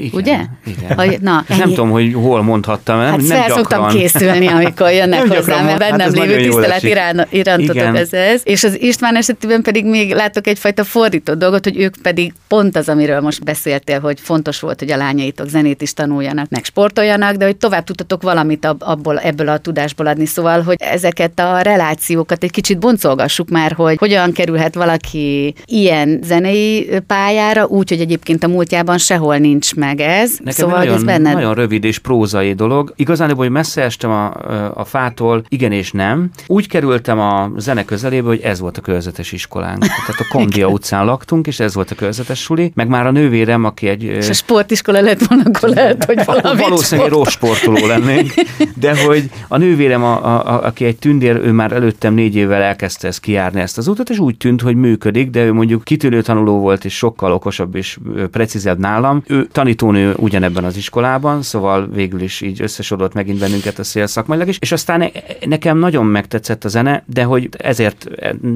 Igen, Ugye? Igen. Hogy, na, nem tudom, hogy hol mondhattam. Nem, hát nem fel szoktam készülni, amikor jönnek nem hozzám, mert bennem hát lévő tisztelet irán, ez, ez. És az István esetében pedig még látok egyfajta fordított dolgot, hogy ők pedig pont az, amiről most beszéltél, hogy fontos volt, hogy a lányaitok zenét is tanuljanak, meg sportoljanak, de hogy tovább tudtatok valamit abból, ebből a tudásból adni. Szóval, hogy ezeket a relációkat egy kicsit boncolgassuk már, hogy hogyan kerülhet valaki ilyen zenei pályára, úgy, hogy egyébként a múltjában sehol nincs meg ez. Nekem szóval nagyon, ez benned... nagyon rövid és prózai dolog. Igazán, hogy messze estem a, a fától, igen és nem. Úgy kerültem a zene közelébe, hogy ez volt a körzetes iskolánk. Tehát a Kondia utcán laktunk, és ez volt a körzetes suli, meg már a nővérem, aki egy... És a sportiskola lett volna, akkor lehet, hogy valami Valószínűleg rossz sportoló lennénk, de hogy a nővérem, a, a, aki egy tündér, ő már előttem négy évvel elkezdte ezt kijárni ezt az utat, és úgy tűnt, hogy működik, de ő mondjuk kitűnő tanuló volt, és sokkal okosabb és precízebb nálam. Ő ő tanítónő ugyanebben az iskolában, szóval végül is így összesodott megint bennünket a szél szakmailag is, és aztán nekem nagyon megtetszett a zene, de hogy ezért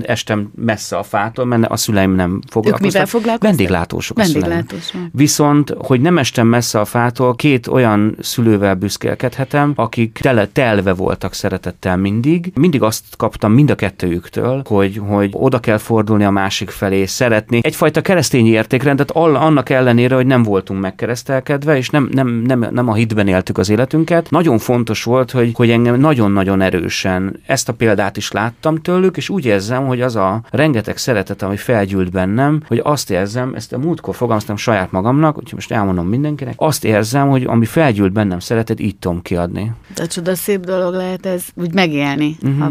estem messze a fától, mert a szüleim nem foglalkoztak. Ők mivel foglalkoztak? Vendéglátósok a Vendéglátós. Viszont, hogy nem estem messze a fától, két olyan szülővel büszkélkedhetem, akik tele, telve voltak szeretettel mindig. Mindig azt kaptam mind a kettőjüktől, hogy, hogy oda kell fordulni a másik felé, szeretni. Egyfajta keresztény értékrendet annak ellenére, hogy nem voltunk megkeresztelkedve, és nem, nem, nem, nem a hitben éltük az életünket. Nagyon fontos volt, hogy, hogy engem nagyon-nagyon erősen ezt a példát is láttam tőlük, és úgy érzem, hogy az a rengeteg szeretet, ami felgyűlt bennem, hogy azt érzem, ezt a múltkor fogalmaztam saját magamnak, úgyhogy most elmondom mindenkinek, azt érzem, hogy ami felgyűlt bennem szeretet, így tudom kiadni. De csoda szép dolog lehet ez úgy megélni, uh-huh. ha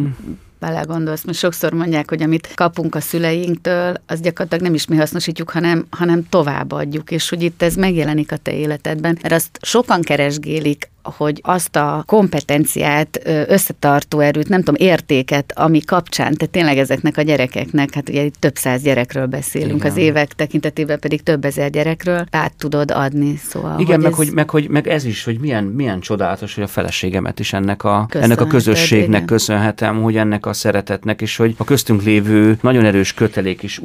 belegondolsz, mert sokszor mondják, hogy amit kapunk a szüleinktől, az gyakorlatilag nem is mi hasznosítjuk, hanem, hanem továbbadjuk, és hogy itt ez megjelenik a te életedben, mert azt sokan keresgélik hogy azt a kompetenciát, összetartó erőt, nem tudom, értéket, ami kapcsán, tehát tényleg ezeknek a gyerekeknek, hát ugye itt több száz gyerekről beszélünk, Igen. az évek tekintetében pedig több ezer gyerekről át tudod adni. Szóval, Igen, hogy meg, ez... hogy, meg, hogy, meg ez is, hogy milyen, milyen csodálatos, hogy a feleségemet is ennek a, ennek a közösségnek igen. köszönhetem, hogy ennek a szeretetnek, és hogy a köztünk lévő nagyon erős kötelék is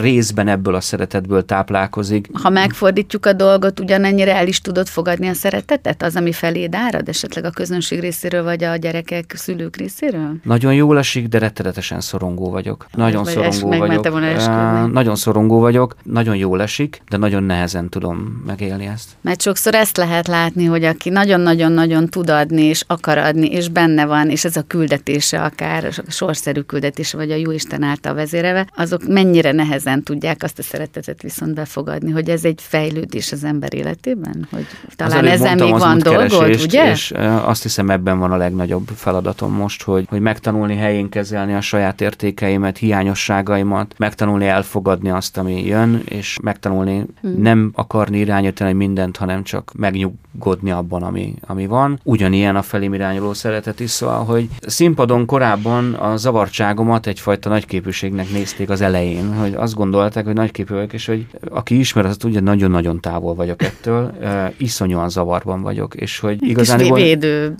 részben ebből a szeretetből táplálkozik. Ha megfordítjuk a dolgot, ugyanennyire el is tudod fogadni a szeretetet, az, ami fel feléd árad esetleg a közönség részéről, vagy a gyerekek, szülők részéről? Nagyon jól esik, de rettenetesen szorongó vagyok. Nagyon vagy szorongó vagyok. Uh, nagyon szorongó vagyok, nagyon jól esik, de nagyon nehezen tudom megélni ezt. Mert sokszor ezt lehet látni, hogy aki nagyon-nagyon-nagyon tud adni, és akar adni, és benne van, és ez a küldetése akár, a sorszerű küldetése, vagy a jó Isten által vezéreve, azok mennyire nehezen tudják azt a szeretetet viszont befogadni, hogy ez egy fejlődés az ember életében, hogy talán ezen még van dolgod volt, ugye? És azt hiszem ebben van a legnagyobb feladatom most, hogy, hogy megtanulni helyén kezelni a saját értékeimet, hiányosságaimat, megtanulni elfogadni azt, ami jön, és megtanulni hmm. nem akarni irányítani mindent, hanem csak megnyugodni abban, ami, ami van. Ugyanilyen a felém irányuló szeretet is, szóval, hogy színpadon korábban a zavartságomat egyfajta nagyképűségnek nézték az elején, hogy azt gondolták, hogy nagyképű vagyok, és hogy aki ismer, az tudja, nagyon-nagyon távol vagyok ettől, iszonyúan zavarban vagyok, és hogy hogy igazán... Kis védő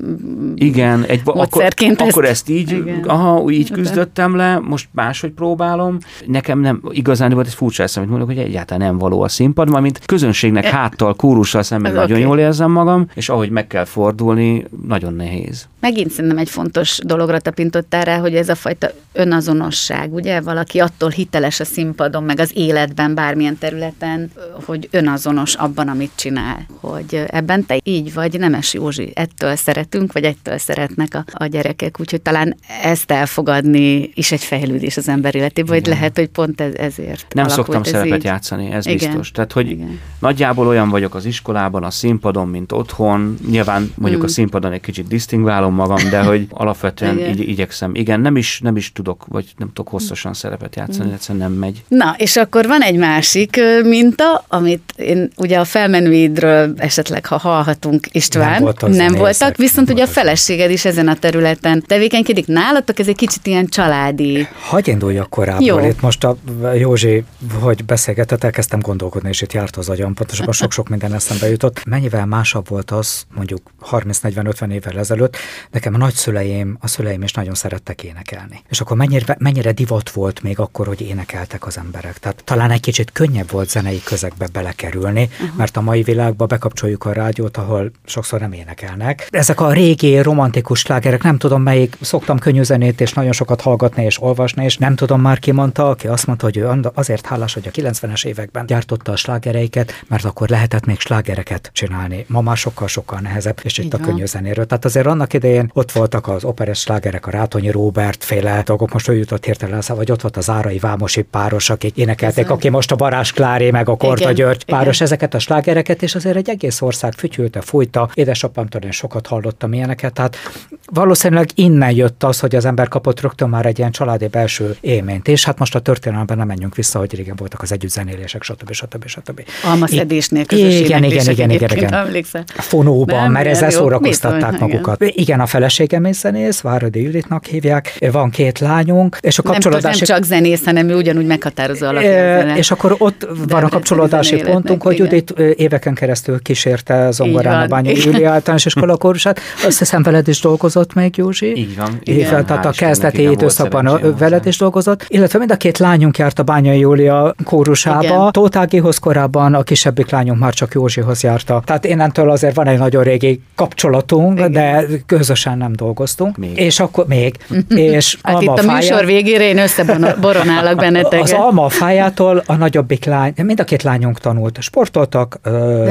igen, egy, akkor, ezt, akkor ezt így, igen. aha, így küzdöttem le, most máshogy próbálom. Nekem nem, igazán volt egy furcsa eszem, amit mondok, hogy egyáltalán nem való a színpad, majd mint közönségnek e, háttal, kórussal szemben nagyon okay. jól érzem magam, és ahogy meg kell fordulni, nagyon nehéz. Megint szerintem egy fontos dologra tapintottál rá, hogy ez a fajta önazonosság, ugye? Valaki attól hiteles a színpadon, meg az életben, bármilyen területen, hogy önazonos abban, amit csinál. Hogy ebben te így vagy, nem Nemes Józsi, ettől szeretünk, vagy ettől szeretnek a, a gyerekek, úgyhogy talán ezt elfogadni is egy fejlődés az ember életében, vagy lehet, hogy pont ez, ezért Nem szoktam ez szerepet így. játszani, ez Igen. biztos. Tehát, hogy Igen. nagyjából olyan vagyok az iskolában, a színpadon, mint otthon. Nyilván mondjuk hmm. a színpadon egy kicsit disztingválom magam, de hogy alapvetően Igen. igy- igyekszem. Igen, nem is, nem is tudok, vagy nem tudok hosszasan szerepet játszani, hmm. egyszerűen nem megy. Na, és akkor van egy másik minta, amit én ugye a felmenőidről esetleg, ha hallhatunk István, nem voltak, nem voltak viszont ugye a feleséged is ezen a területen tevékenykedik. Nálatok ez egy kicsit ilyen családi. Hagy induljak korábban. Jó. Itt most a Józsi, hogy beszélgetett, elkezdtem gondolkodni, és itt járt az agyam, pontosabban sok-sok minden eszembe jutott. Mennyivel másabb volt az, mondjuk 30-40-50 évvel ezelőtt, nekem a nagyszüleim, a szüleim is nagyon szerettek énekelni. És akkor mennyire, mennyire divat volt még akkor, hogy énekeltek az emberek. Tehát talán egy kicsit könnyebb volt zenei közegbe belekerülni, uh-huh. mert a mai világban bekapcsoljuk a rádiót, ahol sokszor nem énekelnek. Ezek a régi romantikus slágerek, nem tudom melyik, szoktam könnyű zenét és nagyon sokat hallgatni és olvasni, és nem tudom már ki mondta, aki azt mondta, hogy ő azért hálás, hogy a 90-es években gyártotta a slágereiket, mert akkor lehetett még slágereket csinálni. Ma már sokkal-sokkal nehezebb, és itt Igen. a könnyű zenéről. Tehát azért annak idején ott voltak az operes slágerek, a Rátonyi Róbert féle dolgok, most ő jutott hirtelen vagy ott volt az Árai Vámosi páros, akik énekelték, aki most a Barás Kláré meg a Korta Igen. György páros, Igen. ezeket a slágereket, és azért egy egész ország fütyülte, fújta, édesapámtól én sokat hallottam ilyeneket, tehát valószínűleg innen jött az, hogy az ember kapott rögtön már egy ilyen családi belső élményt, és hát most a történelemben nem menjünk vissza, hogy régen voltak az együttzenélések, stb. stb. stb. Almaszedésnél, igen, igen, igen, igen, igen. Fonóban, mert ezzel szórakoztatták magukat. Igen. igen, a feleségem is zenész, Váradi Juditnak hívják, van két lányunk, és a kapcsolódási... Nem, csak zenész, hanem ő ugyanúgy meghatározó alapján. És akkor ott van a kapcsolódási pontunk, hogy Judit éveken keresztül kísérte zongorán a Bányai Júli általános iskola kórusát. Azt hiszem veled is dolgozott még, Józsi. Így van. Igen, tehát a kezdeti időszakban veled is dolgozott. Illetve mind a két lányunk járt a Bányai Júlia kórusába. Tótágihoz korábban a kisebbik lányunk már csak Józsihoz járta. Tehát innentől azért van egy nagyon régi kapcsolatunk, Igen. de közösen nem dolgoztunk. Még. És akkor még. És hát itt a műsor végére én összeboronálok benneteket. Az alma fájától a nagyobbik lány, mind a két lányunk tanult, sportoltak,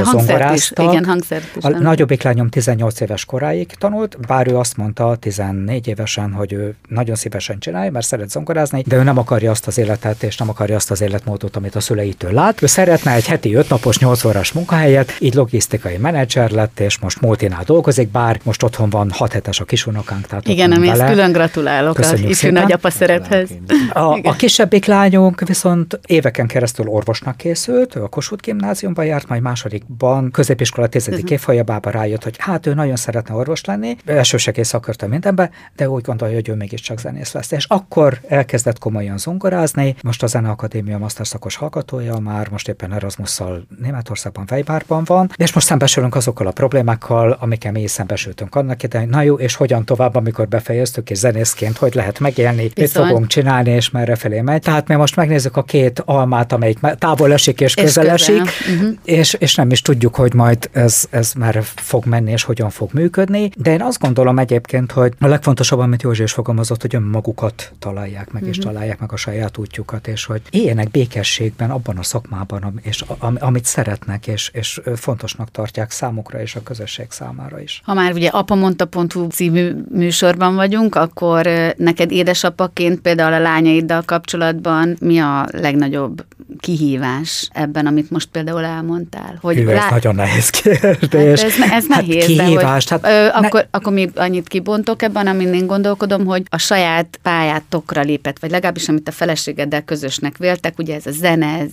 zongoráztak. Igen, hangszert is. A nagyobbik lányom 18 éves koráig tanult, bár ő azt mondta 14 évesen, hogy ő nagyon szívesen csinálja, mert szeret zongorázni, de ő nem akarja azt az életet, és nem akarja azt az életmódot, amit a szüleitől lát. Ő szeretne egy heti 5 napos 8 órás munkahelyet, így logisztikai menedzser lett, és most multinál dolgozik, bár most otthon van 6 hetes a kisunokánk. Tehát Igen, ami külön gratulálok Köszönjük a ifjú nagyapa szerephez. A, a kisebbik lányunk viszont éveken keresztül orvosnak készült, ő a Kossuth gimnáziumban járt, majd másodikban középiskola tizedik uh-huh. évfolyamában rájött, hogy hát ő nagyon szeretne orvos lenni, elsősegély szakörte mindenbe, de úgy gondolja, hogy ő mégiscsak zenész lesz. És akkor elkezdett komolyan zongorázni, most a Zeneakadémia masterszakos hallgatója, már most éppen Erasmusszal Németországban, Weimárban van, és most szembesülünk azokkal a problémákkal, amikkel mi is szembesültünk annak idején. Na jó, és hogyan tovább, amikor befejeztük, és zenészként, hogy lehet megélni, Viszont. mit fogunk csinálni, és merre felé megy. Tehát mi most megnézzük a két almát, amelyik távol esik és közel és esik, uh-huh. és, és nem is tudjuk, hogy majd ez, ez már fog menni, és hogyan fog működni. De én azt gondolom egyébként, hogy a legfontosabb, amit Józsi is fogalmazott, hogy önmagukat találják meg, uh-huh. és találják meg a saját útjukat, és hogy éljenek békességben abban a szakmában, és amit szeretnek, és, és fontosnak tartják számukra és a közösség számára is. Ha már ugye apa.hu című műsorban vagyunk, akkor neked édesapaként például a lányaiddal kapcsolatban mi a legnagyobb kihívás ebben, amit most például elmondtál? Hogy Hű, ez lá... nagyon nehéz kérdés. Hát ez, ez hát nehéz, kihívás, de hogy, hát, ö, akkor, ne... akkor még annyit kibontok ebben, amin én gondolkodom, hogy a saját pályátokra lépett, vagy legalábbis amit a feleségeddel közösnek véltek, ugye ez a zene, ez,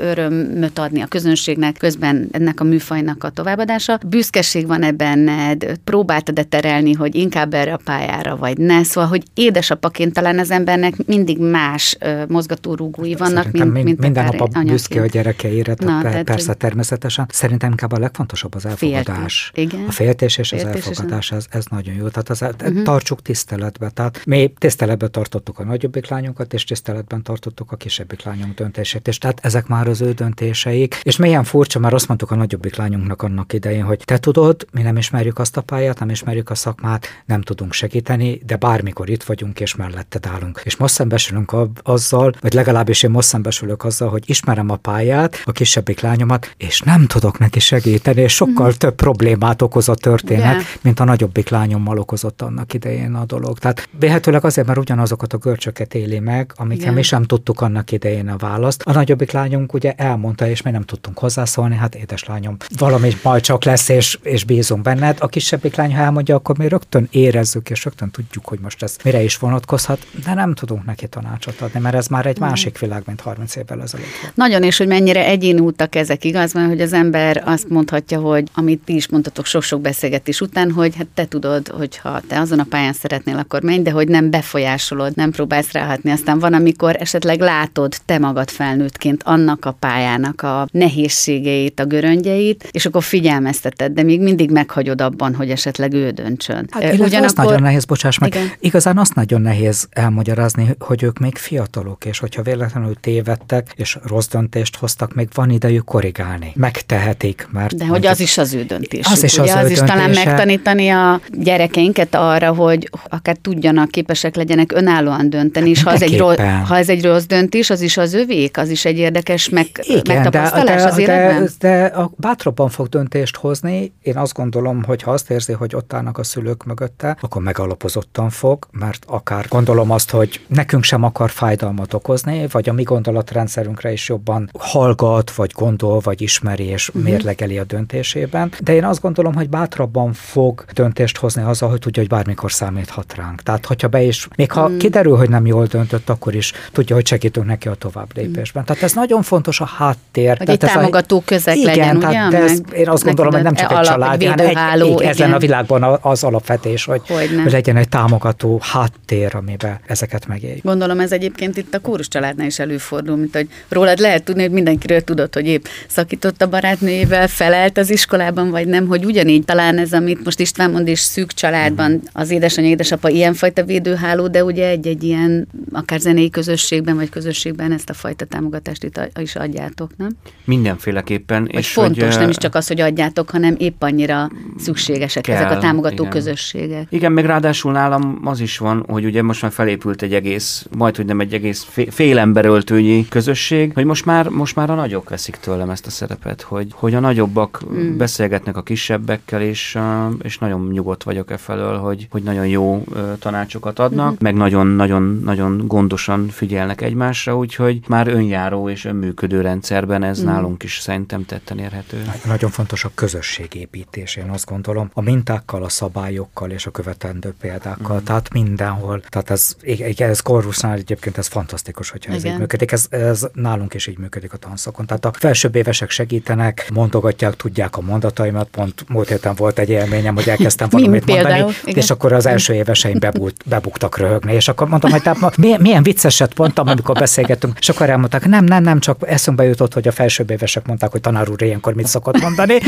örömöt adni a közönségnek, közben ennek a műfajnak a továbbadása. Büszkeség van-e benned? Próbáltad-e terelni, hogy inkább erre a pályára, vagy ne? Szóval, hogy édesapaként talán az embernek mindig más mozgatórugói vannak, mint, mint minden nap a büszke a gyerekeire, Na, tehát persze természetesen. Szerintem inkább a legfontosabb az elfogadás. Féltés. Igen. A féltés és féltés az elfogadás, ez, ez nagyon jó. Tehát az, uh-huh. tartsuk tiszteletbe. Tehát mi tiszteletbe tartottuk a nagyobbik lányunkat, és tiszteletben tartottuk a kisebbik lányunk döntését. És tehát ezek már az ő döntéseik. És milyen furcsa, már azt mondtuk a nagyobbik lányunknak annak idején, hogy te tudod, mi nem ismerjük azt a pályát, nem ismerjük a szakmát, nem tudunk segíteni, de bármikor itt vagyunk, és melletted állunk. És most szembesülünk azzal, vagy legalábbis én most szembesülök azzal, hogy ismerem a pályát, a kisebbik lányomat, és nem tudok neki segíteni, és sokkal mm. több problémát okoz a történet, yeah. mint a nagyobbik lányommal okozott annak idején a dolog. Tehát véhetőleg azért, mert ugyanazokat a görcsöket éli meg, amiket yeah. mi sem tudtuk annak idején a választ. A nagyobbik lányunk ugye elmondta, és mi nem tudtunk hozzászólni, hát édeslányom, valami majd csak lesz, és, és bízunk benned. A kisebbik lány, ha elmondja, akkor mi rögtön érezzük, és rögtön tudjuk, hogy most ez mire is vonatkozhat, de nem tudunk neki tanácsot adni, mert ez már egy mm. másik világ, mint 30 évvel ezelőtt. Nagyon, és hogy mennyire egyén útak ezek, igaz van, hogy az ember azt mondhatja, hogy amit ti is mondtatok sok-sok beszélgetés után, hogy hát te tudod, hogy ha te azon a pályán szeretnél, akkor menj, de hogy nem befolyásolod, nem próbálsz ráhatni. Aztán van, amikor esetleg látod te magad felnőttként annak a pályának a nehézségeit, a göröngyeit, és akkor figyelmezteted, de még mindig meghagyod abban, hogy esetleg ő döntsön. Hát, Ugyanakkor... azt nagyon nehéz, bocsáss meg, igen. igazán azt nagyon nehéz elmagyarázni, hogy ők még fiatalok, és hogyha véletlenül tévedtek, és rossz döntést hoztak, még van idejük korrigálni. Megtehetik, mert... De hogy az is az ő döntés. Az is az, az ő is talán megtanítani a gyerekeinket arra, hogy akár tudjanak, képesek legyenek önállóan dönteni, és ha ez, egy rossz, ha ez egy rossz döntés, az is az övék, az is egy érdekes meg, Igen, megtapasztalás de, de, az életben. De, de a bátrabban fog döntést hozni. Én azt gondolom, hogy ha azt érzi, hogy ott állnak a szülők mögötte, akkor megalapozottan fog, mert akár gondolom azt, hogy nekünk sem akar fájdalmat okozni, vagy a mi gondolatrendszer rendszerünkre is jobban hallgat, vagy gondol, vagy ismeri és uh-huh. mérlegeli a döntésében. De én azt gondolom, hogy bátrabban fog döntést hozni azzal, hogy tudja, hogy bármikor számíthat ránk. Tehát, hogyha be is, még ha uh-huh. kiderül, hogy nem jól döntött, akkor is tudja, hogy segítünk neki a tovább lépésben. Uh-huh. Tehát ez nagyon fontos a háttér. Hogy tehát egy támogató a, közeg igen, legyen, tehát ugye? Ez, én azt gondolom, hogy nem csak egy család, hanem egy, egy, ezen a világban az alapvetés, hogy, hogy legyen egy támogató háttér, amiben ezeket megéljük. Gondolom ez egyébként itt a kórus családnál is előfordul, mint hogy rólad lehet tudni, hogy mindenkiről tudod, hogy épp szakított a barátnőjével, felelt az iskolában, vagy nem, hogy ugyanígy talán ez, amit most István mond, és szűk családban az édesanyja, édesapa ilyenfajta védőháló, de ugye egy-egy ilyen akár zenei közösségben, vagy közösségben ezt a fajta támogatást itt is adjátok, nem? Mindenféleképpen. Vagy és fontos, hogy, nem is csak az, hogy adjátok, hanem épp annyira szükségesek kell, ezek a támogató igen. közösségek. Igen, meg ráadásul nálam az is van, hogy ugye most már felépült egy egész, majd hogy nem egy egész fél emberöltőnyi közösség, hogy most már, most már a nagyok veszik tőlem ezt a szerepet, hogy, hogy a nagyobbak mm. beszélgetnek a kisebbekkel, és, és nagyon nyugodt vagyok e felől, hogy, hogy nagyon jó tanácsokat adnak, mm. meg nagyon-nagyon-nagyon gondosan figyelnek egymásra, úgyhogy már önjáró és önműködő rendszerben ez mm. nálunk is szerintem tetten érhető. Nagyon fontos a közösségépítés, én azt gondolom, a mintákkal, a szabályokkal és a követendő példákkal, mm. tehát mindenhol. Tehát ez, ez korusznál egyébként ez fantasztikus, hogyha ez Igen. így működik. Ez, ez nálunk is így működik a tanszakon. Tehát a felsőbb évesek segítenek, mondogatják, tudják a mondataimat. Pont múlt héten volt egy élményem, hogy elkezdtem valamit mondani, Igen. és akkor az első éveseim bebult, bebuktak röhögni, és akkor mondtam, hogy tehát milyen, milyen vicceset mondtam, amikor beszélgettünk, és akkor elmondták, nem, nem, nem, csak eszünkbe jutott, hogy a felsőbb évesek mondták, hogy tanár úr ilyenkor mit szokott mondani.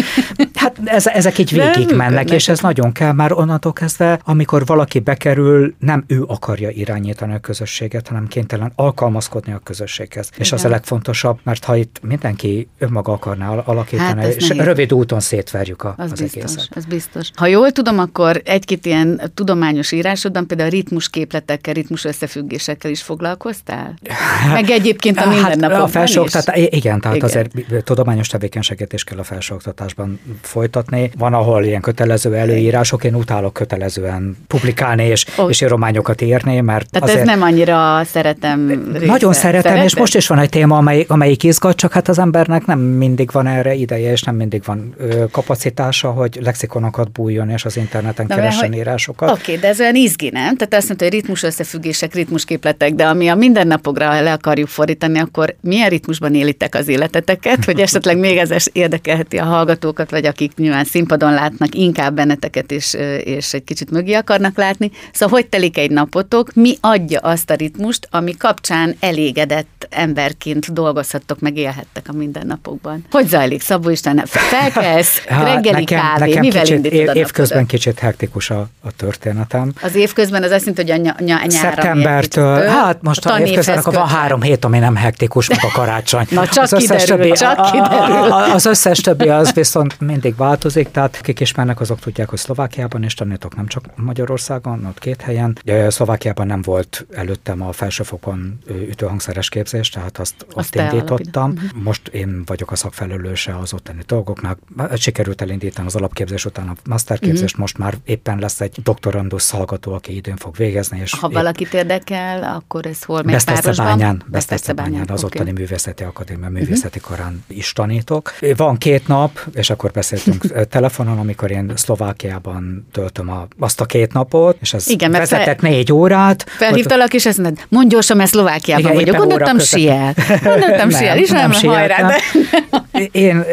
Hát ez, ezek így végig mennek, és ez nagyon kell már onnantól kezdve, amikor valaki bekerül, nem ő akarja irányítani a közösséget, hanem kénytelen alkalmazkodni a közösséghez. Igen. És az a legfontosabb, mert ha itt mindenki önmaga akarná alakítani, hát és nehéz. rövid úton szétverjük a, az, az biztos, egészet. Ez biztos. Ha jól tudom, akkor egy-két ilyen tudományos írásodban például a ritmus összefüggésekkel is foglalkoztál? Meg egyébként a hát, mindennapokban hát, a felsőoktatás, igen, tehát igen. azért tudományos tevékenységet is kell a felsőoktatásban folytatni. Van, ahol ilyen kötelező előírások, én utálok kötelezően publikálni és, oh. és írományokat írni, mert Tehát azért... ez nem annyira szeretem része. Nagyon szeretem, Szereted? és most is van egy téma, amely, amelyik izgat, csak hát az embernek nem mindig van erre ideje, és nem mindig van ö, kapacitása, hogy lexikonokat bújjon, és az interneten Na, keressen hogy... írásokat. Oké, okay, de ez olyan izgi, nem? Tehát azt mondta, hogy ritmus összefüggések, ritmus képletek, de ami a mindennapokra le akarjuk fordítani, akkor milyen ritmusban élitek az életeteket, hogy esetleg még ez érdekelheti a hallgatókat, vagy akik nyilván színpadon látnak inkább benneteket, és, és egy kicsit mögé akarnak látni. Szóval hogy telik egy napotok, mi adja azt a ritmust, ami kapcsán elégedett emberként dolgozhattok, meg élhettek a mindennapokban. Hogy zajlik, Szabó Isten? Felkelsz, reggeli nekem, kávé, nekem mivel kicsit, év, Évközben kicsit hektikus a, a történetem. Az évközben az azt jelenti, hogy a, ny- ny- nyára Szeptembertől, hát most a, a évközben akkor van három hét, ami nem hektikus, meg a karácsony. Na csak az kiderül, többi, csak a, kiderül. A, a, az összes többi az viszont mindig változik, tehát kik ismernek, azok tudják, hogy Szlovákiában is tanítok, nem csak Magyarországon, ott két helyen. Szlovákiában nem volt előttem a felsőfokon ütőhangszeres képzés, tehát azt, azt ott indítottam. Uh-huh. Most én vagyok a szakfelelőse az ottani dolgoknak. Sikerült elindítani az alapképzés után a masterképzést, uh-huh. most már éppen lesz egy doktorandus hallgató, aki időn fog végezni. És ha épp... valakit érdekel, akkor ez hol megy Besztercebányán, Besztercebányán, az ottani okay. művészeti akadémia művészeti uh-huh. karán is tanítok. Van két nap, és akkor beszéltünk telefonon, amikor én Szlovákiában töltöm a, azt a két napot, és ez Igen, vezetett fel, négy órát. Felhívtalak, és ezt mondj gyorsan, mert Szlovákiában Igen, vagyok. Gondoltam, siel. Gondoltam, siel is, nem, nem hajrá, de... Én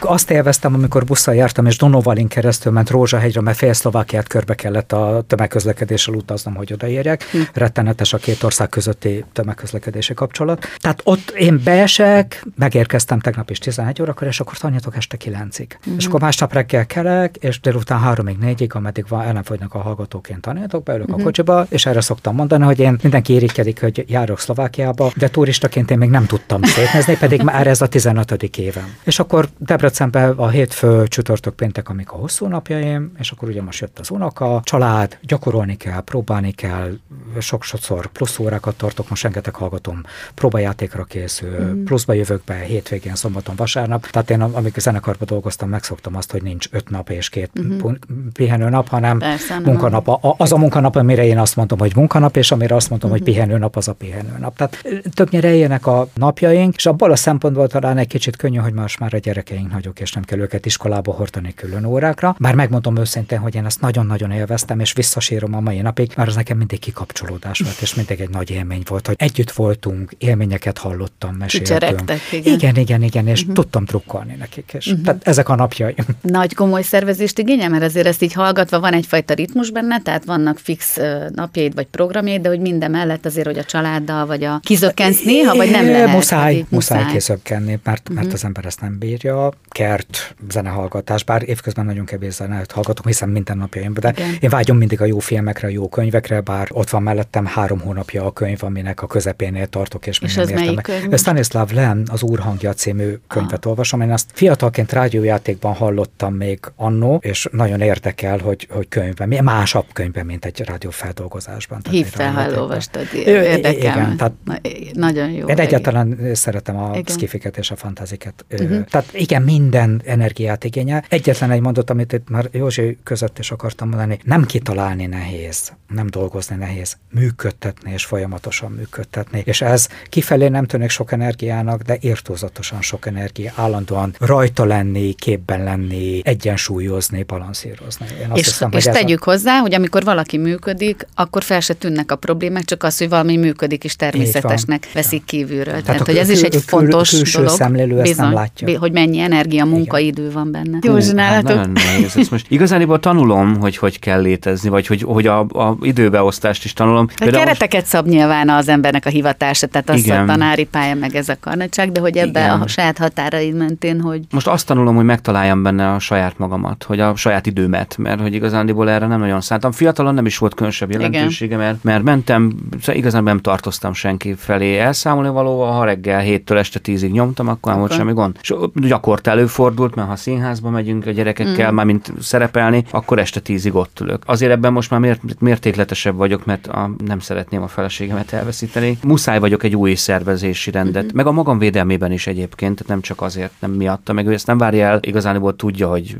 azt élveztem, amikor busszal jártam, és Donovalin keresztül ment Rózsahegyre, mert fél Szlovákiát körbe kellett a tömegközlekedéssel utaznom, hogy odaérjek. Hm. Rettenetes a két ország közötti tömegközlekedési kapcsolat. Tehát ott én beesek, megérkeztem tegnap is 11 órakor, és akkor tanítok este 9-ig. Mm. És akkor másnap reggel kelek, és délután 3-ig, 4-ig, ameddig van, el nem fogynak a hallgatóként tanítok, beülök mm. a mhm. kocsiba, és erre szoktam mondani, hogy én mindenki irigykedik, hogy járok Szlovákiába, de turistaként én még nem tudtam szétnezni, pedig már ez a 15. évem. És akkor Debrecenben a hétfő, csütörtök, péntek, amik a hosszú napjaim, és akkor ugye most jött az unoka, család, gyakorolni kell, próbálni kell, sok-sokszor plusz órákat tartok, most rengeteg hallgatom, próbajátékra készül, mm. pluszba jövök be hétvégén, szombaton, vasárnap. Tehát én, amikor zenekarban dolgoztam, megszoktam azt, hogy nincs öt nap és két mm-hmm. pihenő nap, hanem Persze, munkanap. A, az a munkanap, amire én azt mondom, hogy munkanap, és amire azt mondom, mm-hmm. hogy mhm. pihenő nap, az a pihenő nap. Tehát többnyire ilyen telnek a napjaink, és abból a szempontból talán egy kicsit könnyű, hogy most már a gyerekeink nagyok, és nem kell őket iskolába hordani külön órákra. Már megmondom őszintén, hogy én ezt nagyon-nagyon élveztem, és visszasírom a mai napig, mert az nekem mindig kikapcsolódás volt, és mindig egy nagy élmény volt, hogy együtt voltunk, élményeket hallottam, meséltünk. igen. igen, igen, igen, és uh-huh. tudtam trukkolni nekik, és uh-huh. tehát ezek a napjaim. Nagy komoly szervezést igényel, mert azért ezt így hallgatva van egyfajta ritmus benne, tehát vannak fix napjaid vagy programjaid, de hogy minden mellett azért, hogy a családdal vagy a kizökkensz néha, vagy nem lehet? Muszáj, muszáj, muszáj kizökkenni, mert, mert uh-huh. az ember ezt nem bírja. Kert, zenehallgatás, bár évközben nagyon kevés zenét hallgatok, hiszen minden napjaimban, de Igen. én vágyom mindig a jó filmekre, a jó könyvekre, bár ott van mellettem három hónapja a könyv, aminek a közepénél tartok, és, és nem értem meg. Stanislav Lem, az Úrhangja című könyvet ah. olvasom, én azt fiatalként rádiójátékban hallottam még annó, és nagyon érdekel, hogy, hogy könyvben, másabb könyvben, mint egy rádiófeldolgozásban. Hív fel, ha elolvastad, érdekel. Igen, tehát Na, nagyon jó. Én egyáltalán szeretem a skifiket és a fantáziket. Uh-huh. Tehát igen, minden energiát igényel. Egyetlen egy mondat, amit itt már Józsi között is akartam mondani, nem kitalálni nehéz, nem dolgozni nehéz, működtetni és folyamatosan működtetni. És ez kifelé nem tűnik sok energiának, de írtózatosan sok energia, állandóan rajta lenni, képben lenni, egyensúlyozni, balanszírozni. Én azt és hiszem, és tegyük a... hozzá, hogy amikor valaki működik, akkor fel se tűnnek a problémák, csak az, hogy valami működik, és természetesnek veszik kívülről. Tehát, Tehát hogy ez is egy fontos külső dolog. szemlélő bizony, ezt nem látja. Hogy mennyi energia, munkaidő van benne. Jó, hát most igazániból tanulom, hogy hogy kell létezni, vagy hogy, hogy a, a időbeosztást is tanulom. A kereteket most... szab nyilván az embernek a hivatása, tehát az Igen. a tanári pálya, meg ez a karnagság, de hogy ebbe Igen. a saját határaid mentén, hogy... Most azt tanulom, hogy megtaláljam benne a saját magamat, hogy a saját időmet, mert hogy igazándiból erre nem nagyon szántam. Fiatalon nem is volt különösebb jelentősége, mert, mert mentem, szóval igazán nem tartoztam senki felé elszámolni való, ha reggel héttől este tízig nyomtam, akkor nem volt semmi gond. És gyakorta előfordult, mert ha színházba megyünk a gyerekekkel, mm. már mint szerepelni, akkor este tízig ott ülök. Azért ebben most már mért, mértékletesebb vagyok, mert a, nem szeretném a feleségemet elveszíteni. Muszáj vagyok egy új szervezési rendet, mm-hmm. meg a magam védelmében is egyébként, tehát nem csak azért, nem miatta, meg ő ezt nem várja el, igazából tudja, hogy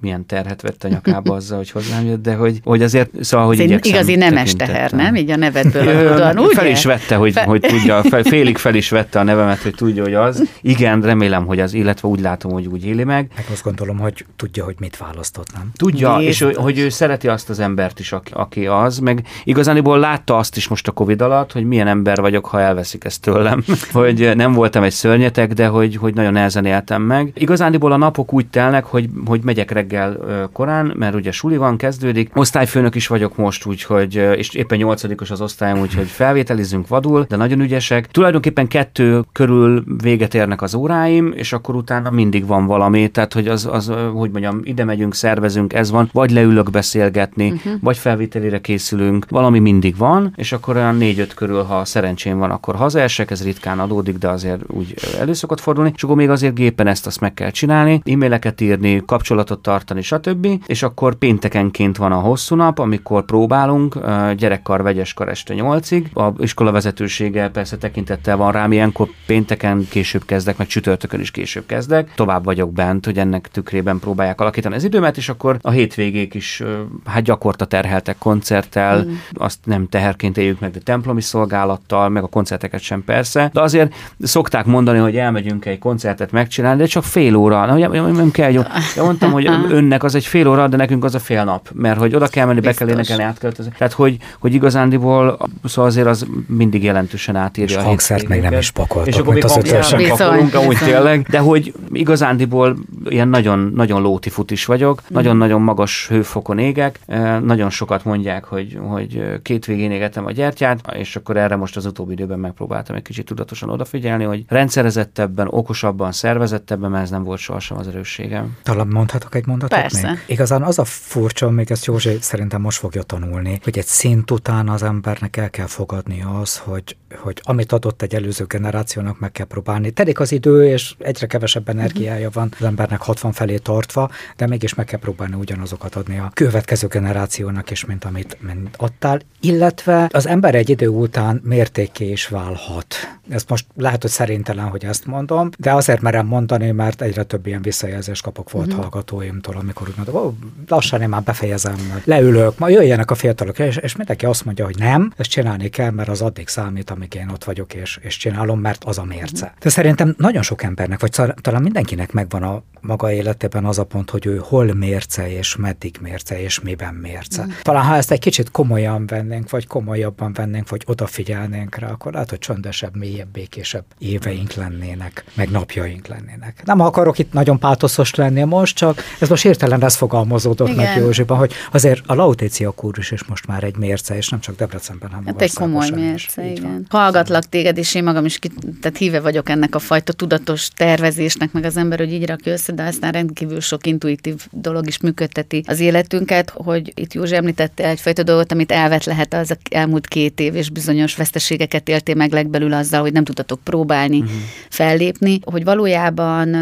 milyen terhet vett a nyakába azzal, hogy hozzám jött, de hogy, hogy azért, szóval, hogy igazi nemes teher, nem? Így a nevedből adódóan, úgy? Fel is vette, hogy, Fe... hogy tudja, fel, félig fel is vette a nevemet, hogy tudja, hogy az. Igen, remélem, hogy az, illetve úgy látom, hogy úgy éli meg. Meg azt gondolom, hogy tudja, hogy mit választott, nem? Tudja, Jézus. és hogy, hogy ő szereti azt az embert is, aki, aki az, meg igazániból látta azt is most a Covid alatt, hogy milyen ember vagyok, ha elveszik ezt tőlem. hogy nem voltam egy szörnyetek, de hogy, hogy nagyon nehezen éltem meg. Igazániból a napok úgy telnek, hogy, hogy megyek reggel korán, mert ugye suli van, kezdődik. Osztályfőnök is vagyok most, úgyhogy, és éppen nyolcadikos az osztályom, úgyhogy felvételizünk vadul, de nagyon ügyesek. Tulajdonképpen kettő körül véget érnek az óráim, és akkor utána mindig van valami, tehát hogy az, az hogy mondjam, ide megyünk, szervezünk, ez van, vagy leülök beszélgetni, uh-huh. vagy felvételére készülünk, valami mindig van, és akkor olyan négy-öt körül, ha szerencsém van, akkor hazaesek, ez ritkán adódik, de azért úgy előszokott fordulni, és akkor még azért gépen ezt azt meg kell csinálni, e-maileket írni, kapcsolatot tartani, stb. És akkor péntekenként van a hosszú nap, amikor próbálunk, gyerekkar, vegyeskar este nyolcig. A iskola vezetősége persze tekintettel van rám, ilyenkor pénteken később kezdek, meg csütörtökön is később kezdek. Tovább vagyok bent, hogy ennek tükrében próbálják alakítani az időmet, és akkor a hétvégék is hát gyakorta terheltek koncerttel, mm. azt nem teherként éljük meg, de templomi szolgálattal, meg a koncerteket sem persze. De azért szokták mondani, hogy elmegyünk egy koncertet megcsinálni, de csak fél óra. Na, ugye, nem kell, jó. De mondtam, hogy önnek az egy fél óra, de nekünk az a fél nap, mert hogy oda kell menni, be kell énekelni, átköltözni. Tehát, hogy, hogy igazándiból szóval azért az mindig jelentősen átírja. És a hangszert meg nem is pakoltak, és akkor még hangszert sem pakolunk, amúgy tényleg, de hogy igazándiból ilyen nagyon, nagyon lóti fut is vagyok, mm. nagyon-nagyon magas hőfokon égek, nagyon sokat mondják, hogy, hogy két végén égetem a gyertyát, és akkor erre most az utóbbi időben megpróbáltam egy kicsit tudatosan odafigyelni, hogy rendszerezettebben, okosabban, szervezettebben, mert ez nem volt sohasem az erősségem. Talán mondhatok egy mondatot Persze. még? Igazán az a furcsa, még ezt Józsi szerintem most fogja tanulni, hogy egy szint után az embernek el kell fogadni az, hogy, hogy amit adott egy előző generációnak, meg kell próbálni. Telik az idő, és egyre kevesebb energiája van az embernek 60 felé tartva, de mégis meg kell próbálni ugyanazokat adni a következő generációnak is, mint amit mint adtál. Illetve az ember egy idő után mértéké is válhat. Ez most lehet, hogy szerintelen, hogy ezt mondom, de azért merem mondani, mert egyre több ilyen visszajelzést kapok volt uh-huh. hallgatóimtól, amikor úgy mondom, oh, lassan én már befejezem, leülök, ma jöjjenek a fiatalok, és, és mindenki azt mondja, hogy nem, ezt csinálni kell, mert az addig számít, amíg én ott vagyok és, és csinálom, mert az a mérce. De szerintem nagyon sok embernek, vagy talán mindenkinek megvan a maga életében az a pont, hogy ő hol mérce, és meddig mérce, és miben mérce. Mm. Talán ha ezt egy kicsit komolyan vennénk, vagy komolyabban vennénk, vagy odafigyelnénk rá, akkor lehet, hogy csöndesebb, mélyebb, békésebb éveink lennének, meg napjaink lennének. Nem akarok itt nagyon pátoszos lenni most, csak ez most értelen ez fogalmazódott Igen. meg Józsiban, hogy azért a Lautécia kúrus is most már egy mérce, és nem csak Debrecenben, hanem hát egy komoly mérce, is. igen. Hallgatlak téged, és én magam is ki, tehát híve vagyok ennek a fajta tudatos tervezésnek, meg az ember, hogy így rakja össze, de aztán rendkívül sok intuitív dolog is működteti az életünket, hogy itt Józsi említette egyfajta dolgot, amit elvet lehet az elmúlt két év, és bizonyos veszteségeket éltél meg legbelül azzal, hogy nem tudtatok próbálni, uh-huh. fellépni, hogy valójában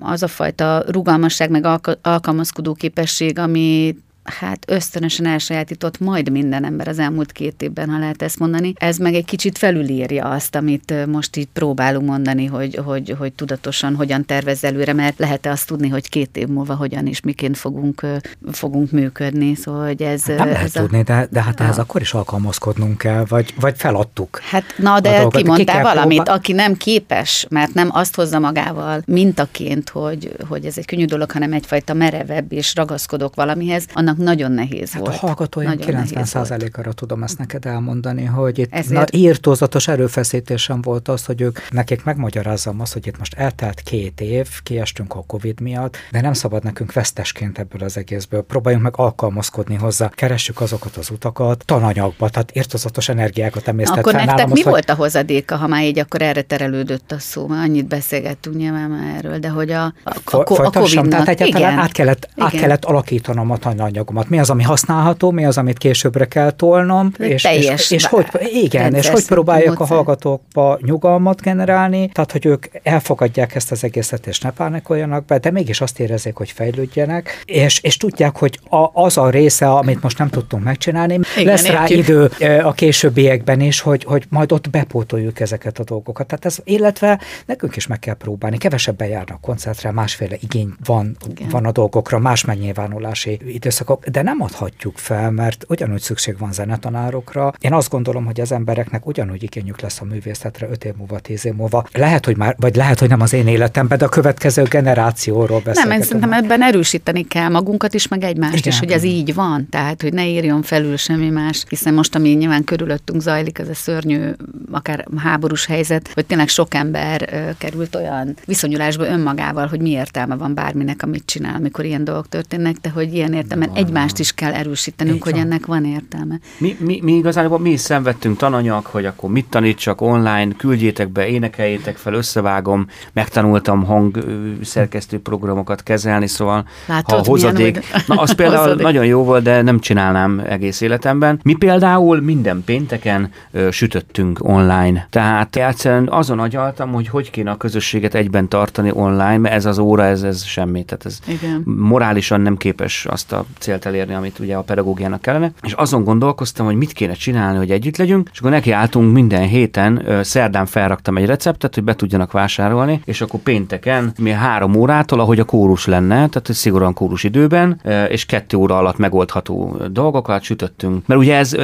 az a fajta rugalmasság, meg alkalmazkodó képesség, ami hát ösztönösen elsajátított majd minden ember az elmúlt két évben, ha lehet ezt mondani. Ez meg egy kicsit felülírja azt, amit most így próbálunk mondani, hogy, hogy, hogy tudatosan hogyan tervez előre, mert lehet-e azt tudni, hogy két év múlva hogyan és miként fogunk, fogunk működni. Szóval, hogy ez, hát nem ez lehet a... tudni, de, de hát ehhez a... akkor is alkalmazkodnunk kell, vagy, vagy feladtuk. Hát na, de kimondtál valamit, próbál... aki nem képes, mert nem azt hozza magával mintaként, hogy, hogy ez egy könnyű dolog, hanem egyfajta merevebb és ragaszkodok valamihez, annak annak nagyon nehéz hát volt. A hallgatóim 90%-ára tudom ezt neked elmondani, hogy itt Ezért... na, írtózatos erőfeszítésem volt az, hogy ők nekik megmagyarázzam azt, hogy itt most eltelt két év, kiestünk a Covid miatt, de nem szabad nekünk vesztesként ebből az egészből. Próbáljunk meg alkalmazkodni hozzá, keressük azokat az utakat, tananyagba, tehát írtózatos energiákat emésztett Akkor nektek mi hogy... volt a hozadéka, ha már így akkor erre terelődött a szó? Már annyit beszélgettünk nyilván már erről, de hogy a, a, a, a, a Covid-nak... Tehát egyáltalán át kellett, át kellett alakítanom a tananyag anyagomat. Mi az, ami használható, mi az, amit későbbre kell tolnom, és, és, és, hogy, igen, és hogy próbáljak módszer. a hallgatókba nyugalmat generálni, tehát hogy ők elfogadják ezt az egészet, és ne pánikoljanak be, de mégis azt érezzék, hogy fejlődjenek, és, és tudják, hogy a, az a része, amit most nem tudtunk megcsinálni, igen, lesz rá értjük. idő a későbbiekben is, hogy, hogy majd ott bepótoljuk ezeket a dolgokat. Tehát ez, illetve nekünk is meg kell próbálni. Kevesebben járnak koncertre, másféle igény van, van a dolgokra, más megnyilvánulási időszak játékok, de nem adhatjuk fel, mert ugyanúgy szükség van zenetanárokra. Én azt gondolom, hogy az embereknek ugyanúgy igényük lesz a művészetre 5 év múlva, 10 év múlva. Lehet, hogy már, vagy lehet, hogy nem az én életemben, de a következő generációról beszélünk. Nem, én szerintem ebben erősíteni kell magunkat is, meg egymást Igen. is, hogy ez így van. Tehát, hogy ne írjon felül semmi más, hiszen most, ami nyilván körülöttünk zajlik, ez a szörnyű, akár háborús helyzet, hogy tényleg sok ember került olyan viszonyulásba önmagával, hogy mi értelme van bárminek, amit csinál, amikor ilyen dolgok történnek, de hogy ilyen értelme egymást is kell erősítenünk, hogy ennek van értelme. Mi, mi, mi igazából mi is szenvedtünk tananyag, hogy akkor mit tanítsak online, küldjétek be, énekeljétek fel, összevágom, megtanultam hang szerkesztő programokat kezelni, szóval Látod, ha hozadék, na az például hozadék. nagyon jó volt, de nem csinálnám egész életemben. Mi például minden pénteken ö, sütöttünk online, tehát egyszerűen azon agyaltam, hogy hogy kéne a közösséget egyben tartani online, mert ez az óra, ez, ez semmi, tehát ez Igen. morálisan nem képes azt a cél célt elérni, amit ugye a pedagógiának kellene. És azon gondolkoztam, hogy mit kéne csinálni, hogy együtt legyünk, és akkor nekiálltunk minden héten, szerdán felraktam egy receptet, hogy be tudjanak vásárolni, és akkor pénteken mi három órától, ahogy a kórus lenne, tehát szigorúan kórus időben, és kettő óra alatt megoldható dolgokat sütöttünk. Mert ugye ez,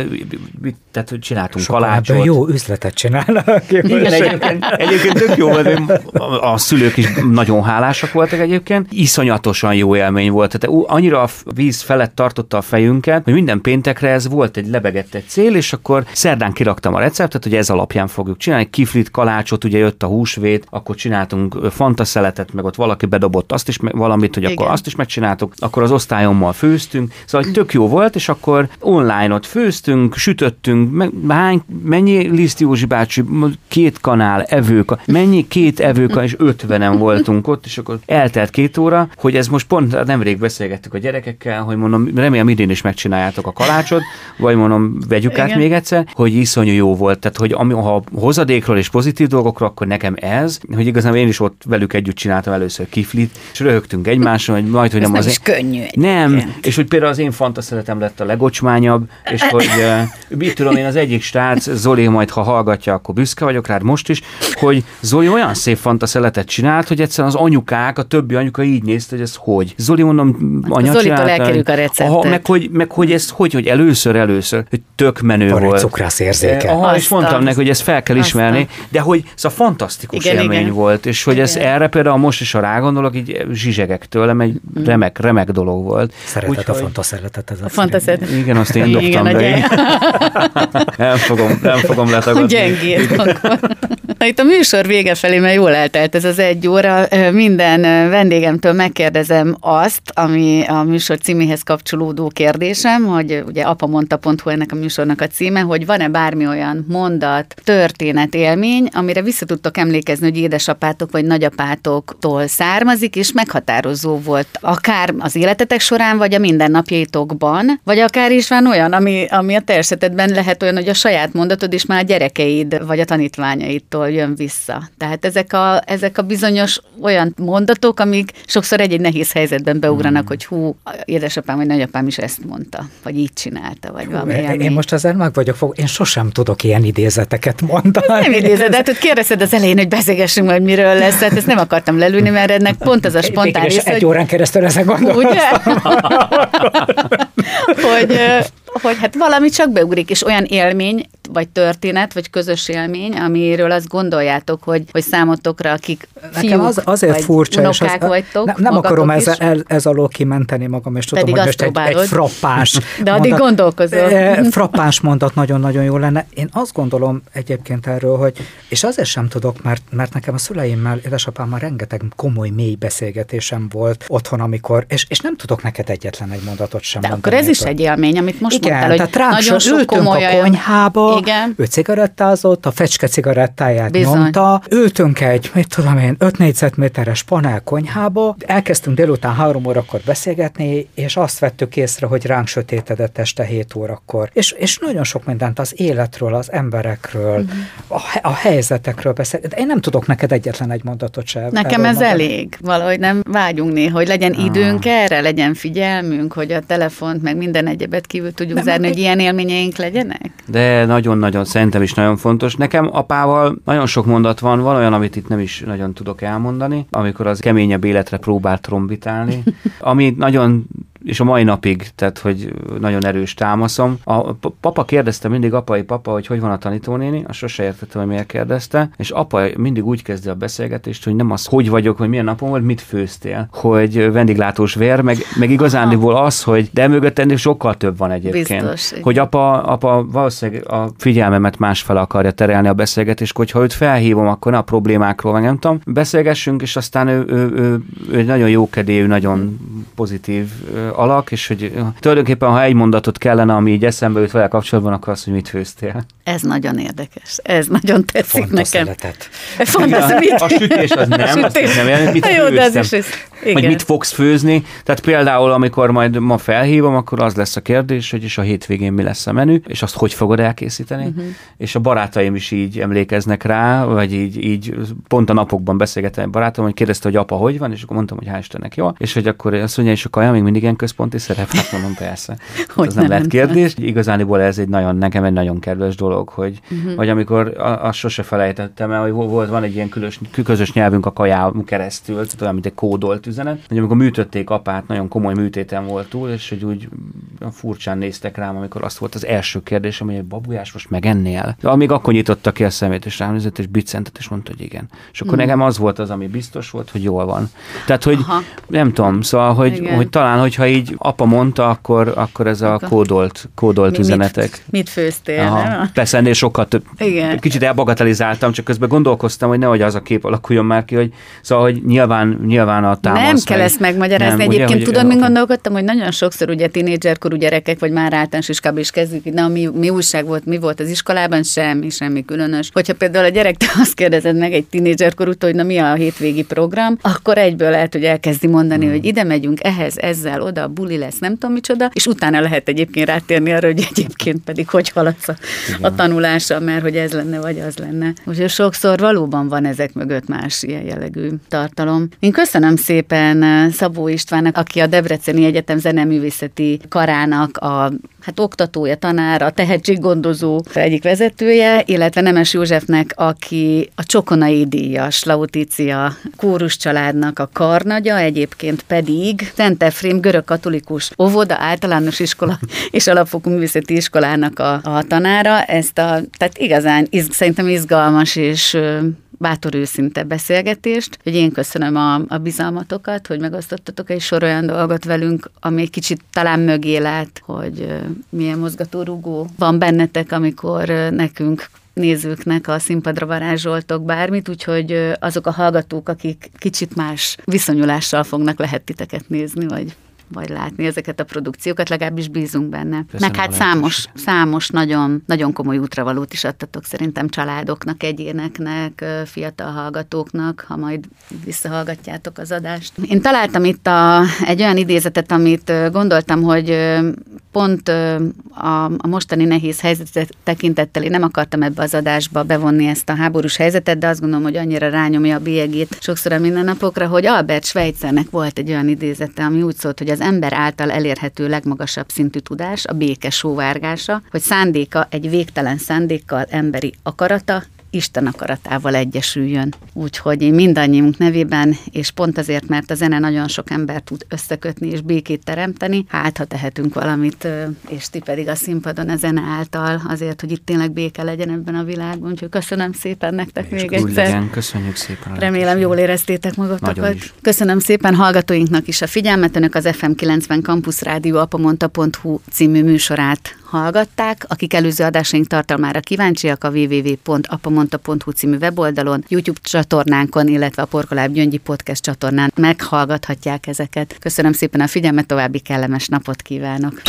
tehát csináltunk Sokan kalácsot. jó üzletet csinálnak. Igen, egyébként, egyébként tök jó volt, a szülők is nagyon hálásak voltak egyébként. Iszonyatosan jó élmény volt. Tehát annyira a víz fel felett tartotta a fejünket, hogy minden péntekre ez volt egy lebegett egy cél, és akkor szerdán kiraktam a receptet, hogy ez alapján fogjuk csinálni. Kiflit, kalácsot, ugye jött a húsvét, akkor csináltunk fantaszeletet, meg ott valaki bedobott azt is, valamit, hogy Igen. akkor azt is megcsináltuk, akkor az osztályommal főztünk, szóval tök jó volt, és akkor online ott főztünk, sütöttünk, hány, mennyi Liszt Józsi bácsi, két kanál, evők, mennyi két evők, és ötvenen voltunk ott, és akkor eltelt két óra, hogy ez most pont nemrég beszélgettük a gyerekekkel, hogy mondom, remélem idén is megcsináljátok a kalácsot, vagy mondom, vegyük Igen. át még egyszer, hogy iszonyú jó volt. Tehát, hogy ami, ha hozadékról és pozitív dolgokról, akkor nekem ez, hogy igazán én is ott velük együtt csináltam először kiflit, és röhögtünk egymáson, hogy majd, hogy nem, az. Is könnyű. Nem, és hogy például az én fantaszeletem lett a legocsmányabb, és hogy mit tudom én, az egyik srác, Zoli majd ha hallgatja, akkor büszke vagyok rád most is, hogy Zoli olyan szép fantaszeletet csinált, hogy egyszerűen az anyukák, a többi anyuka így nézte, hogy ez hogy. Zoli mondom, anya Zolitól a receptek. Aha, meg, hogy, meg hogy ez hogy, hogy először, először, hogy tök menő Van egy volt. cukrász érzéke. Aha, és mondtam neki, hogy ezt fel kell ismerni, Aztán. de hogy ez a fantasztikus Igen, élmény igen. volt, és hogy ez Igen. erre például most is, ha rágondolok, így zsizsegek tőlem, egy Mm. remek, remek dolog volt. Szeretet a Úgyhogy- fontos szeretet. Ez a, A fantasy. Igen, azt én Igen, dobtam a be. gyeng- Nem fogom, nem fogom letagadni. Gyengéd. Na, Itt a műsor vége felé, mert jól eltelt ez az egy óra, minden vendégemtől megkérdezem azt, ami a műsor címéhez kapcsolódó kérdésem, hogy ugye apamondta.hu ennek a műsornak a címe, hogy van-e bármi olyan mondat, történet, élmény, amire vissza tudtok emlékezni, hogy édesapátok vagy nagyapátoktól származik, és meghatározó volt akár az életetek során, vagy a mindennapjaitokban, vagy akár is van olyan, ami, ami a te esetedben lehet olyan, hogy a saját mondatod is már a gyerekeid vagy a tanítványaidtól jön vissza. Tehát ezek a, ezek a bizonyos olyan mondatok, amik sokszor egy-egy nehéz helyzetben beugranak, Hmm. hogy hú, édesapám vagy nagyapám is ezt mondta, vagy így csinálta, vagy valami Én élmény. most ezzel meg vagyok fog, én sosem tudok ilyen idézeteket mondani. Nem idézed, de hát hogy kérdezted az elején, hogy beszélgessünk majd miről lesz, tehát ezt nem akartam lelőni, mert ennek pont az a spontán rész, egy hogy órán keresztül ezen gondolkoztam. Ugye? hogy, hogy hát valami csak beugrik, és olyan élmény, vagy történet, vagy közös élmény, amiről azt gondoljátok, hogy, hogy számotokra, akik Nekem fiúk, az, azért vagy furcsa, és az, vagytok, nem, nem akarom ez, ez, ez alól kimenteni magam, és tudom, Pedig hogy most egy, egy frappáns De addig gondolkozol. Eh, Frappáns mondat nagyon-nagyon jó lenne. Én azt gondolom egyébként erről, hogy, és azért sem tudok, mert, mert nekem a szüleimmel, édesapámmal rengeteg komoly, mély beszélgetésem volt otthon, amikor, és, és nem tudok neked egyetlen egy mondatot sem De mondani. akkor ez is egy élmény, amit most Igen, mondtál, hogy tehát nagyon so, sok komoly a konyhába, Igen. ő cigarettázott, a fecske cigarettáját Bizony. nyomta, ültünk egy, mit tudom én, 5 négyzetméteres panel konyhába, elkezdtünk délután három órakor beszélgetni, és azt vettük észre, hogy ránk sötétedett este 7 órakor. És, és nagyon sok mindent az életről, az emberekről, Mhm. a, a helyzetekről beszél. De én nem tudok neked egyetlen egy mondatot sem. Nekem ez mondani. elég. Valahogy nem vágyunk néha, hogy legyen Ah. időnk erre, legyen figyelmünk, hogy a telefont, meg minden egyebet kívül tudjuk zárni, hogy ilyen élményeink legyenek? De nagyon-nagyon, szerintem is nagyon fontos. Nekem apával nagyon sok mondat van, van olyan, amit itt nem is nagyon tudok elmondani, amikor az keményebb életre próbált trombitálni, ami nagyon és a mai napig, tehát hogy nagyon erős támaszom. A papa kérdezte mindig, apai papa, hogy hogy van a tanítónéni, azt sose értettem, hogy miért kérdezte, és apa mindig úgy kezdi a beszélgetést, hogy nem az, hogy vagyok, hogy milyen napon volt, mit főztél, hogy vendéglátós vér, meg, meg igazándiból az, hogy de mögött ennél sokkal több van egyébként. Biztos, igen. hogy apa, apa valószínűleg a figyelmemet másfele akarja terelni a beszélgetést, hogyha őt felhívom, akkor ne a problémákról, meg nem tudom, beszélgessünk, és aztán ő, ő, ő, ő egy nagyon jókedélyű, nagyon pozitív alak, és hogy tulajdonképpen, ha egy mondatot kellene, ami így eszembe jut vele kapcsolatban, akkor az, hogy mit főztél. Ez nagyon érdekes. Ez nagyon tetszik Fontos nekem. szeretet. Fontos, mit? A sütés az nem, A azt sütés. nem jelent, mit Jó, de ez is ez- Hogy igen. mit fogsz főzni. Tehát például, amikor majd ma felhívom, akkor az lesz a kérdés, hogy és a hétvégén mi lesz a menü, és azt hogy fogod elkészíteni. Uh-huh. És a barátaim is így emlékeznek rá, vagy így, így pont a napokban beszélgettem egy barátom, hogy kérdezte, hogy apa hogy van, és akkor mondtam, hogy hál' Istennek jó. És hogy akkor azt mondja, és a kaja még mindig ilyen központi szerep? Hát mondom, persze. Hát Hogy az nem nem, lehet kérdés. Igazániból ez egy nagyon, nekem egy nagyon kedves dolog, hogy Mhm. uh-huh. vagy amikor a- azt sose felejtettem el, hogy volt, van egy ilyen külös, közös nyelvünk a kaján keresztül, tehát olyan, mint egy kódolt üzenet, hogy amikor műtötték apát, nagyon komoly műtéten volt túl, és hogy úgy furcsán néztek rám, amikor azt volt az első kérdésem, hogy egy babujás most megennél. De amíg akkor nyitotta ki a szemét, és rám nézett, és biccentett, és mondta, hogy igen. És akkor Mm. nekem az volt az, ami biztos volt, hogy jól van. Tehát, hogy Aha. nem tudom, szóval, hogy, Igen. hogy talán, hogyha így apa mondta, akkor, akkor ez a kódolt, kódolt Mi- üzenetek. Mit, mit főztél? Aha. nem? Persze ennél sokkal több. Igen. Kicsit elbagatelizáltam, csak közben gondolkoztam, hogy nehogy az a kép alakuljon már ki, hogy szóval, hogy nyilván, nyilván a támasz. nem kell meg- ezt megmagyarázni. Nem, ugye, Egyébként hogy- tudod, mint gondolkodtam, hogy nagyon sokszor ugye tínédzserkorú gyerekek, vagy már általános iskolában is kezdjük, hogy na, mi, mi újság volt, mi volt az iskolában, semmi, semmi különös. Hogyha például a gyerek te azt kérdezed meg egy tínédzserkorútól, hogy na mi a hétvégi program, akkor egyből lehet, hogy elkezdi mondani, Hmm. hogy ide megyünk, ehhez, ezzel, oda, a buli lesz, nem tudom micsoda, és utána lehet egyébként rátérni arra, hogy egyébként pedig hogy haladsz a, a tanulása, mert hogy ez lenne, vagy az lenne. Úgyhogy sokszor valóban van ezek mögött más ilyen jellegű tartalom. Én köszönöm szépen Szabó Istvánnak, aki a Debreceni Egyetem zeneművészeti karán kultúrának a hát oktatója, tanára, tehetséggondozó egyik vezetője, illetve Nemes Józsefnek, aki a Csokonai díjas, Lautícia kórus családnak a karnagya, egyébként pedig Szent Efrém görög-katolikus óvoda, általános iskola és alapfokú művészeti iskolának a, a tanára. Ezt a, tehát igazán iz, szerintem izgalmas és bátor őszinte beszélgetést, hogy én köszönöm a, a bizalmatokat, hogy megosztottatok egy sor olyan dolgot velünk, ami egy kicsit talán mögé lát, hogy milyen mozgatórugó van bennetek, amikor nekünk nézőknek a színpadra varázsoltok bármit, úgyhogy azok a hallgatók, akik kicsit más viszonyulással fognak lehet titeket nézni, vagy vagy látni ezeket a produkciókat, legalábbis bízunk benne. Köszönöm Meg hát számos, számos nagyon, nagyon komoly útravalót is adtatok szerintem családoknak, egyéneknek, fiatal hallgatóknak, ha majd visszahallgatjátok az adást. Én találtam itt a, egy olyan idézetet, amit gondoltam, hogy pont a, a mostani nehéz helyzetet tekintettel én nem akartam ebbe az adásba bevonni ezt a háborús helyzetet, de azt gondolom, hogy annyira rányomja a bélyegét sokszor a mindennapokra, hogy Albert Schweitzernek volt egy olyan idézete, ami úgy szólt, hogy az ember által elérhető legmagasabb szintű tudás a béke sóvárgása, hogy szándéka egy végtelen szándékkal emberi akarata, Isten akaratával egyesüljön. Úgyhogy én mindannyiunk nevében, és pont azért, mert a zene nagyon sok ember tud összekötni és békét teremteni, hát ha tehetünk valamit, és ti pedig a színpadon a zene által azért, hogy itt tényleg béke legyen ebben a világban. Úgyhogy köszönöm szépen nektek és még egyszer. Legyen. Köszönjük szépen. Remélem jól éreztétek magatokat. Köszönöm szépen hallgatóinknak is a figyelmet. Önök az FM90 Campus Rádió apamonta.hu című műsorát hallgatták. Akik előző adásaink tartalmára kíváncsiak, a www.apamonta.hu című weboldalon, YouTube csatornánkon, illetve a Porkoláb Gyöngyi Podcast csatornán meghallgathatják ezeket. Köszönöm szépen a figyelmet, további kellemes napot kívánok!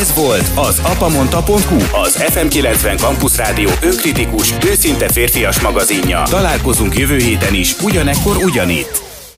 Ez volt az apamonta.hu, az FM90 Campus Rádió önkritikus, őszinte férfias magazinja. Találkozunk jövő héten is, ugyanekkor ugyanitt.